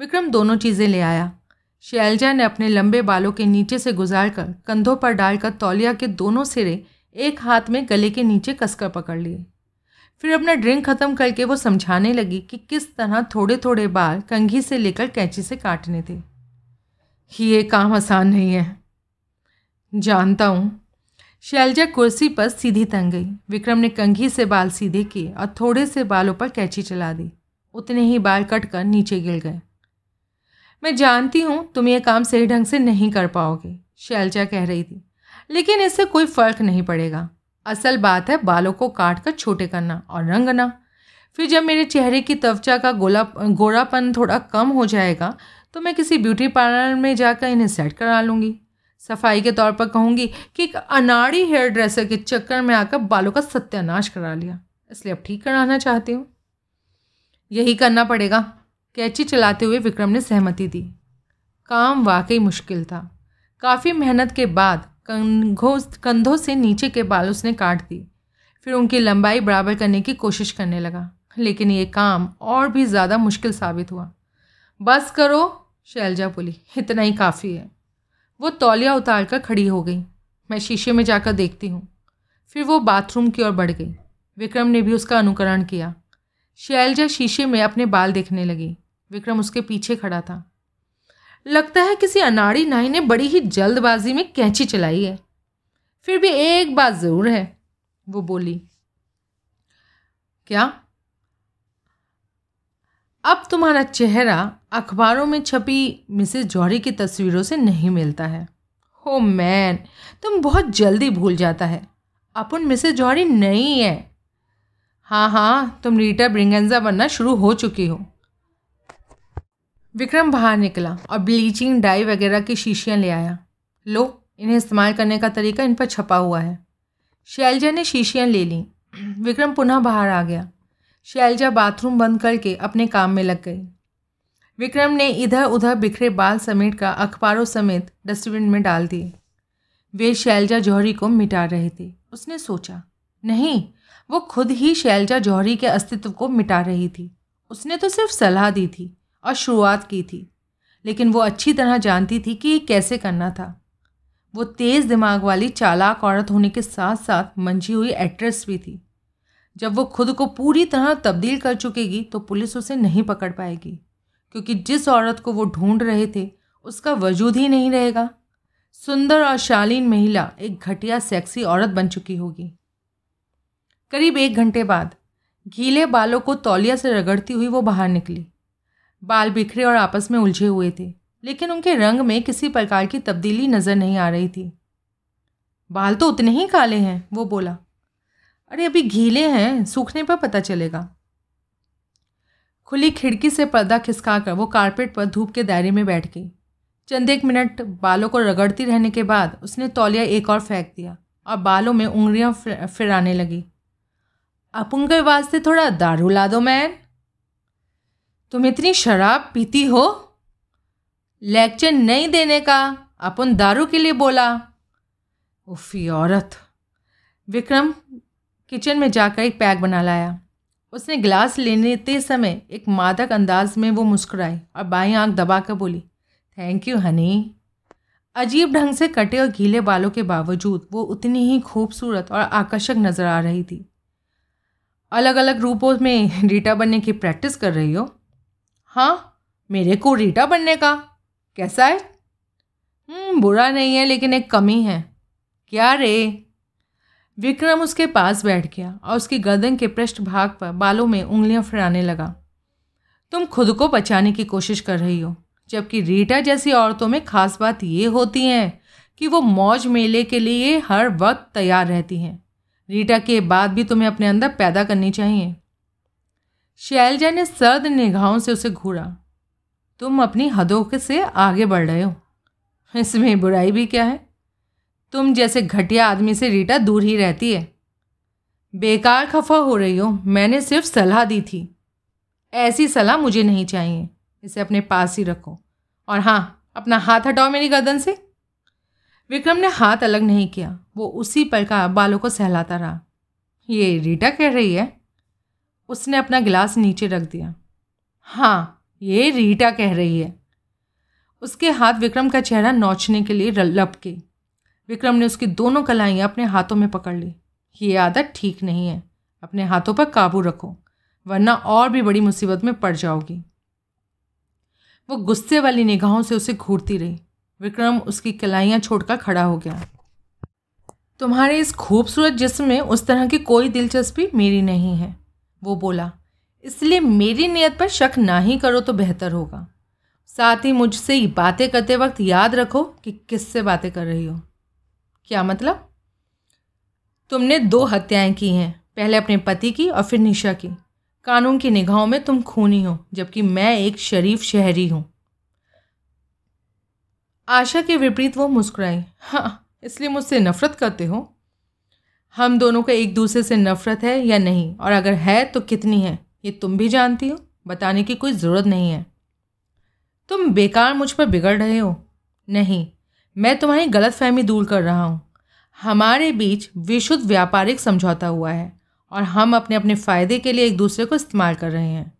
विक्रम दोनों चीज़ें ले आया। शैलजा ने अपने लंबे बालों के नीचे से गुजार कर कंधों पर डालकर तौलिया के दोनों सिरे एक हाथ में गले के नीचे कसकर पकड़ लिए। फिर अपना ड्रिंक ख़त्म करके वो समझाने लगी कि किस तरह थोड़े थोड़े बाल कंघी से लेकर कैंची से काटने थे। ये काम आसान नहीं है। जानता हूँ। शैलजा कुर्सी पर सीधी तंग गई। विक्रम ने कंघी से बाल सीधे किए और थोड़े से बालों पर कैंची चला दी। उतने ही बाल कट कर नीचे गिर गए। मैं जानती हूँ तुम ये काम सही ढंग से नहीं कर पाओगे, शैलजा कह रही थी। लेकिन इससे कोई फ़र्क नहीं पड़ेगा। असल बात है बालों को काट कर छोटे करना और रंगना। फिर जब मेरे चेहरे की त्वचा का गोला, गोरापन थोड़ा कम हो जाएगा तो मैं किसी ब्यूटी पार्लर में जाकर इन्हें सेट करा लूँगी। सफ़ाई के तौर पर कहूँगी कि एक अनाड़ी हेयर ड्रेसर के चक्कर में आकर बालों का सत्यानाश करा लिया। इसलिए अब ठीक कराना चाहती हूँ। यही करना पड़ेगा। कैची चलाते हुए विक्रम ने सहमति दी। काम वाकई मुश्किल था। काफ़ी मेहनत के बाद कंधों कंधों से नीचे के बाल उसने काट दी फिर उनकी लंबाई बराबर करने की कोशिश करने लगा। लेकिन ये काम और भी ज़्यादा मुश्किल साबित हुआ। बस करो शैलजा बोली, इतना ही काफ़ी है। वो तौलिया उतार कर खड़ी हो गई। मैं शीशे में जाकर देखती हूँ। फिर वो बाथरूम की ओर बढ़ गई। विक्रम ने भी उसका अनुकरण किया। शैलजा शीशे में अपने बाल देखने लगी। विक्रम उसके पीछे खड़ा था। लगता है किसी अनाड़ी नाई ने बड़ी ही जल्दबाजी में कैंची चलाई है। फिर भी एक बात ज़रूर है, वो बोली। क्या? अब तुम्हारा चेहरा अखबारों में छपी मिसेस जौहरी की तस्वीरों से नहीं मिलता है। हो मैन, तुम बहुत जल्दी भूल जाता है। अपन मिसेस जौहरी नहीं है। हाँ हाँ तुम रीटा ब्रिंगेंजा बनना शुरू हो चुकी हो। विक्रम बाहर निकला और ब्लीचिंग डाई वगैरह की शीशियाँ ले आया। लो, इन्हें इस्तेमाल करने का तरीका इन पर छपा हुआ है। शैलजा ने शीशियाँ ले लीं। विक्रम पुनः बाहर आ गया। शैलजा बाथरूम बंद करके अपने काम में लग गई। विक्रम ने इधर उधर बिखरे बाल समेट का अखबारों समेत डस्टबिन में डाल दिए। वे शैलजा जौहरी को मिटा रहे थे। उसने सोचा, नहीं, वो खुद ही शैलजा जौहरी के अस्तित्व को मिटा रही थी। उसने तो सिर्फ़ सलाह दी थी और शुरुआत की थी, लेकिन वो अच्छी तरह जानती थी कि ये कैसे करना था। वो तेज़ दिमाग वाली चालाक औरत होने के साथ साथ मंझी हुई एक्ट्रेस भी थी। जब वो खुद को पूरी तरह तब्दील कर चुकेगी तो पुलिस उसे नहीं पकड़ पाएगी। क्योंकि जिस औरत को वो ढूंढ रहे थे, उसका वजूद ही नहीं रहेगा। सुंदर और शालीन महिला एक घटिया सेक्सी औरत बन चुकी होगी। करीब एक घंटे बाद, गीले बालों को तौलिया से रगड़ती हुई वो बाहर निकली। बाल बिखरे और आपस में उलझे हुए थे, लेकिन उनके रंग में किसी प्रकार की तब्दीली नज़र नहीं आ रही थी। बाल तो उतने ही काले हैं, वो बोला। अरे अभी घीले हैं, सूखने पर पता चलेगा। खुली खिड़की से पर्दा खिसका वो कारपेट पर धूप के दायरे में बैठ गई। चंद एक मिनट बालों को रगड़ती रहने के बाद उसने तौलिया एक और फेंक दिया और बालों में उंगलियाँ फिराने लगी। उनके वास्ते थोड़ा दारू ला दो, मैन। तुम इतनी शराब पीती हो? लेक्चर नहीं देने का, अपन दारू के लिए बोला। उफी औरत। विक्रम किचन में जाकर एक पैक बना लाया। उसने गिलास लेने समय एक मादक अंदाज में वो मुस्कुराई और बाई आँख दबाकर बोली थैंक यू हनी अजीब ढंग से कटे और गीले बालों के बावजूद वो उतनी ही खूबसूरत और आकर्षक नज़र आ रही थी। अलग अलग रूपों में रीटा बनने की प्रैक्टिस कर रही हो? हाँ मेरे को रीटा बनने का। कैसा है? हम्म, बुरा नहीं है लेकिन एक कमी है। क्या रे? विक्रम उसके पास बैठ गया और उसकी गर्दन के पृष्ठ भाग पर बालों में उंगलियाँ फिराने लगा। तुम खुद को बचाने की कोशिश कर रही हो, जबकि रीटा जैसी औरतों में खास बात ये होती है कि वो मौज मेले के लिए हर वक्त तैयार रहती हैं। रीटा के बाद भी तुम्हें अपने अंदर पैदा करनी चाहिए। शैलजा ने सर्द निगाहों से उसे घूरा। तुम अपनी हदों से आगे बढ़ रहे हो। इसमें बुराई भी क्या है? तुम जैसे घटिया आदमी से रीटा दूर ही रहती है। बेकार खफा हो रही हो, मैंने सिर्फ़ सलाह दी थी। ऐसी सलाह मुझे नहीं चाहिए, इसे अपने पास ही रखो। और हाँ अपना हाथ हटाओ मेरी गर्दन से। विक्रम ने हाथ अलग नहीं किया, वो उसी पर का बालों को सहलाता रहा। ये रीटा कह रही है? उसने अपना गिलास नीचे रख दिया। हाँ ये रीटा कह रही है। उसके हाथ विक्रम का चेहरा नोचने के लिए लपके। विक्रम ने उसकी दोनों कलाइयाँ अपने हाथों में पकड़ ली। ये आदत ठीक नहीं है। अपने हाथों पर काबू रखो, वरना और भी बड़ी मुसीबत में पड़ जाओगी। वो गुस्से वाली निगाहों से उसे घूरती रही। विक्रम उसकी कलाइयाँ छोड़कर खड़ा हो गया। तुम्हारे इस खूबसूरत जिस्म में उस तरह की कोई दिलचस्पी मेरी नहीं है, वो बोला। इसलिए मेरी नीयत पर शक ना ही करो तो बेहतर होगा। साथ ही मुझसे बातें करते वक्त याद रखो कि किससे बातें कर रही हो। क्या मतलब? तुमने दो हत्याएँ की हैं, पहले अपने पति की और फिर निशा की। कानून की निगाहों में तुम खूनी हो, जबकि मैं एक शरीफ शहरी हूँ। आशा के विपरीत वो मुस्कुराई। हाँ इसलिए मुझसे नफरत करते हो? हम दोनों को एक दूसरे से नफरत है या नहीं? और अगर है तो कितनी है? ये तुम भी जानती हो। बताने की कोई ज़रूरत नहीं है। तुम बेकार मुझ पर बिगड़ रहे हो। नहीं मैं तुम्हारी गलतफहमी दूर कर रहा हूँ। हमारे बीच विशुद्ध व्यापारिक समझौता हुआ है और हम अपने अपने फ़ायदे के लिए एक दूसरे को इस्तेमाल कर रहे हैं।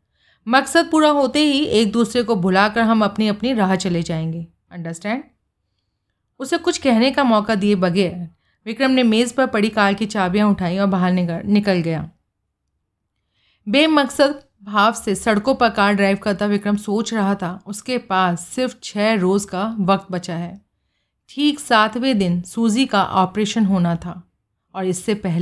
मकसद पूरा होते ही एक दूसरे को भुलाकर हम अपनी अपनी राह चले जाएँगे। अंडरस्टैंड उसे कुछ कहने का मौका दिए बगैर, विक्रम ने मेज़ पर पड़ी कार की चाबियाँ उठाई और बाहर निकल गया। बेमकसद भाव से सड़कों पर कार ड्राइव करता विक्रम सोच रहा था, उसके पास सिर्फ़ छः रोज़ का वक्त बचा है। ठीक सातवें दिन सूजी का ऑपरेशन होना था और इससे पहले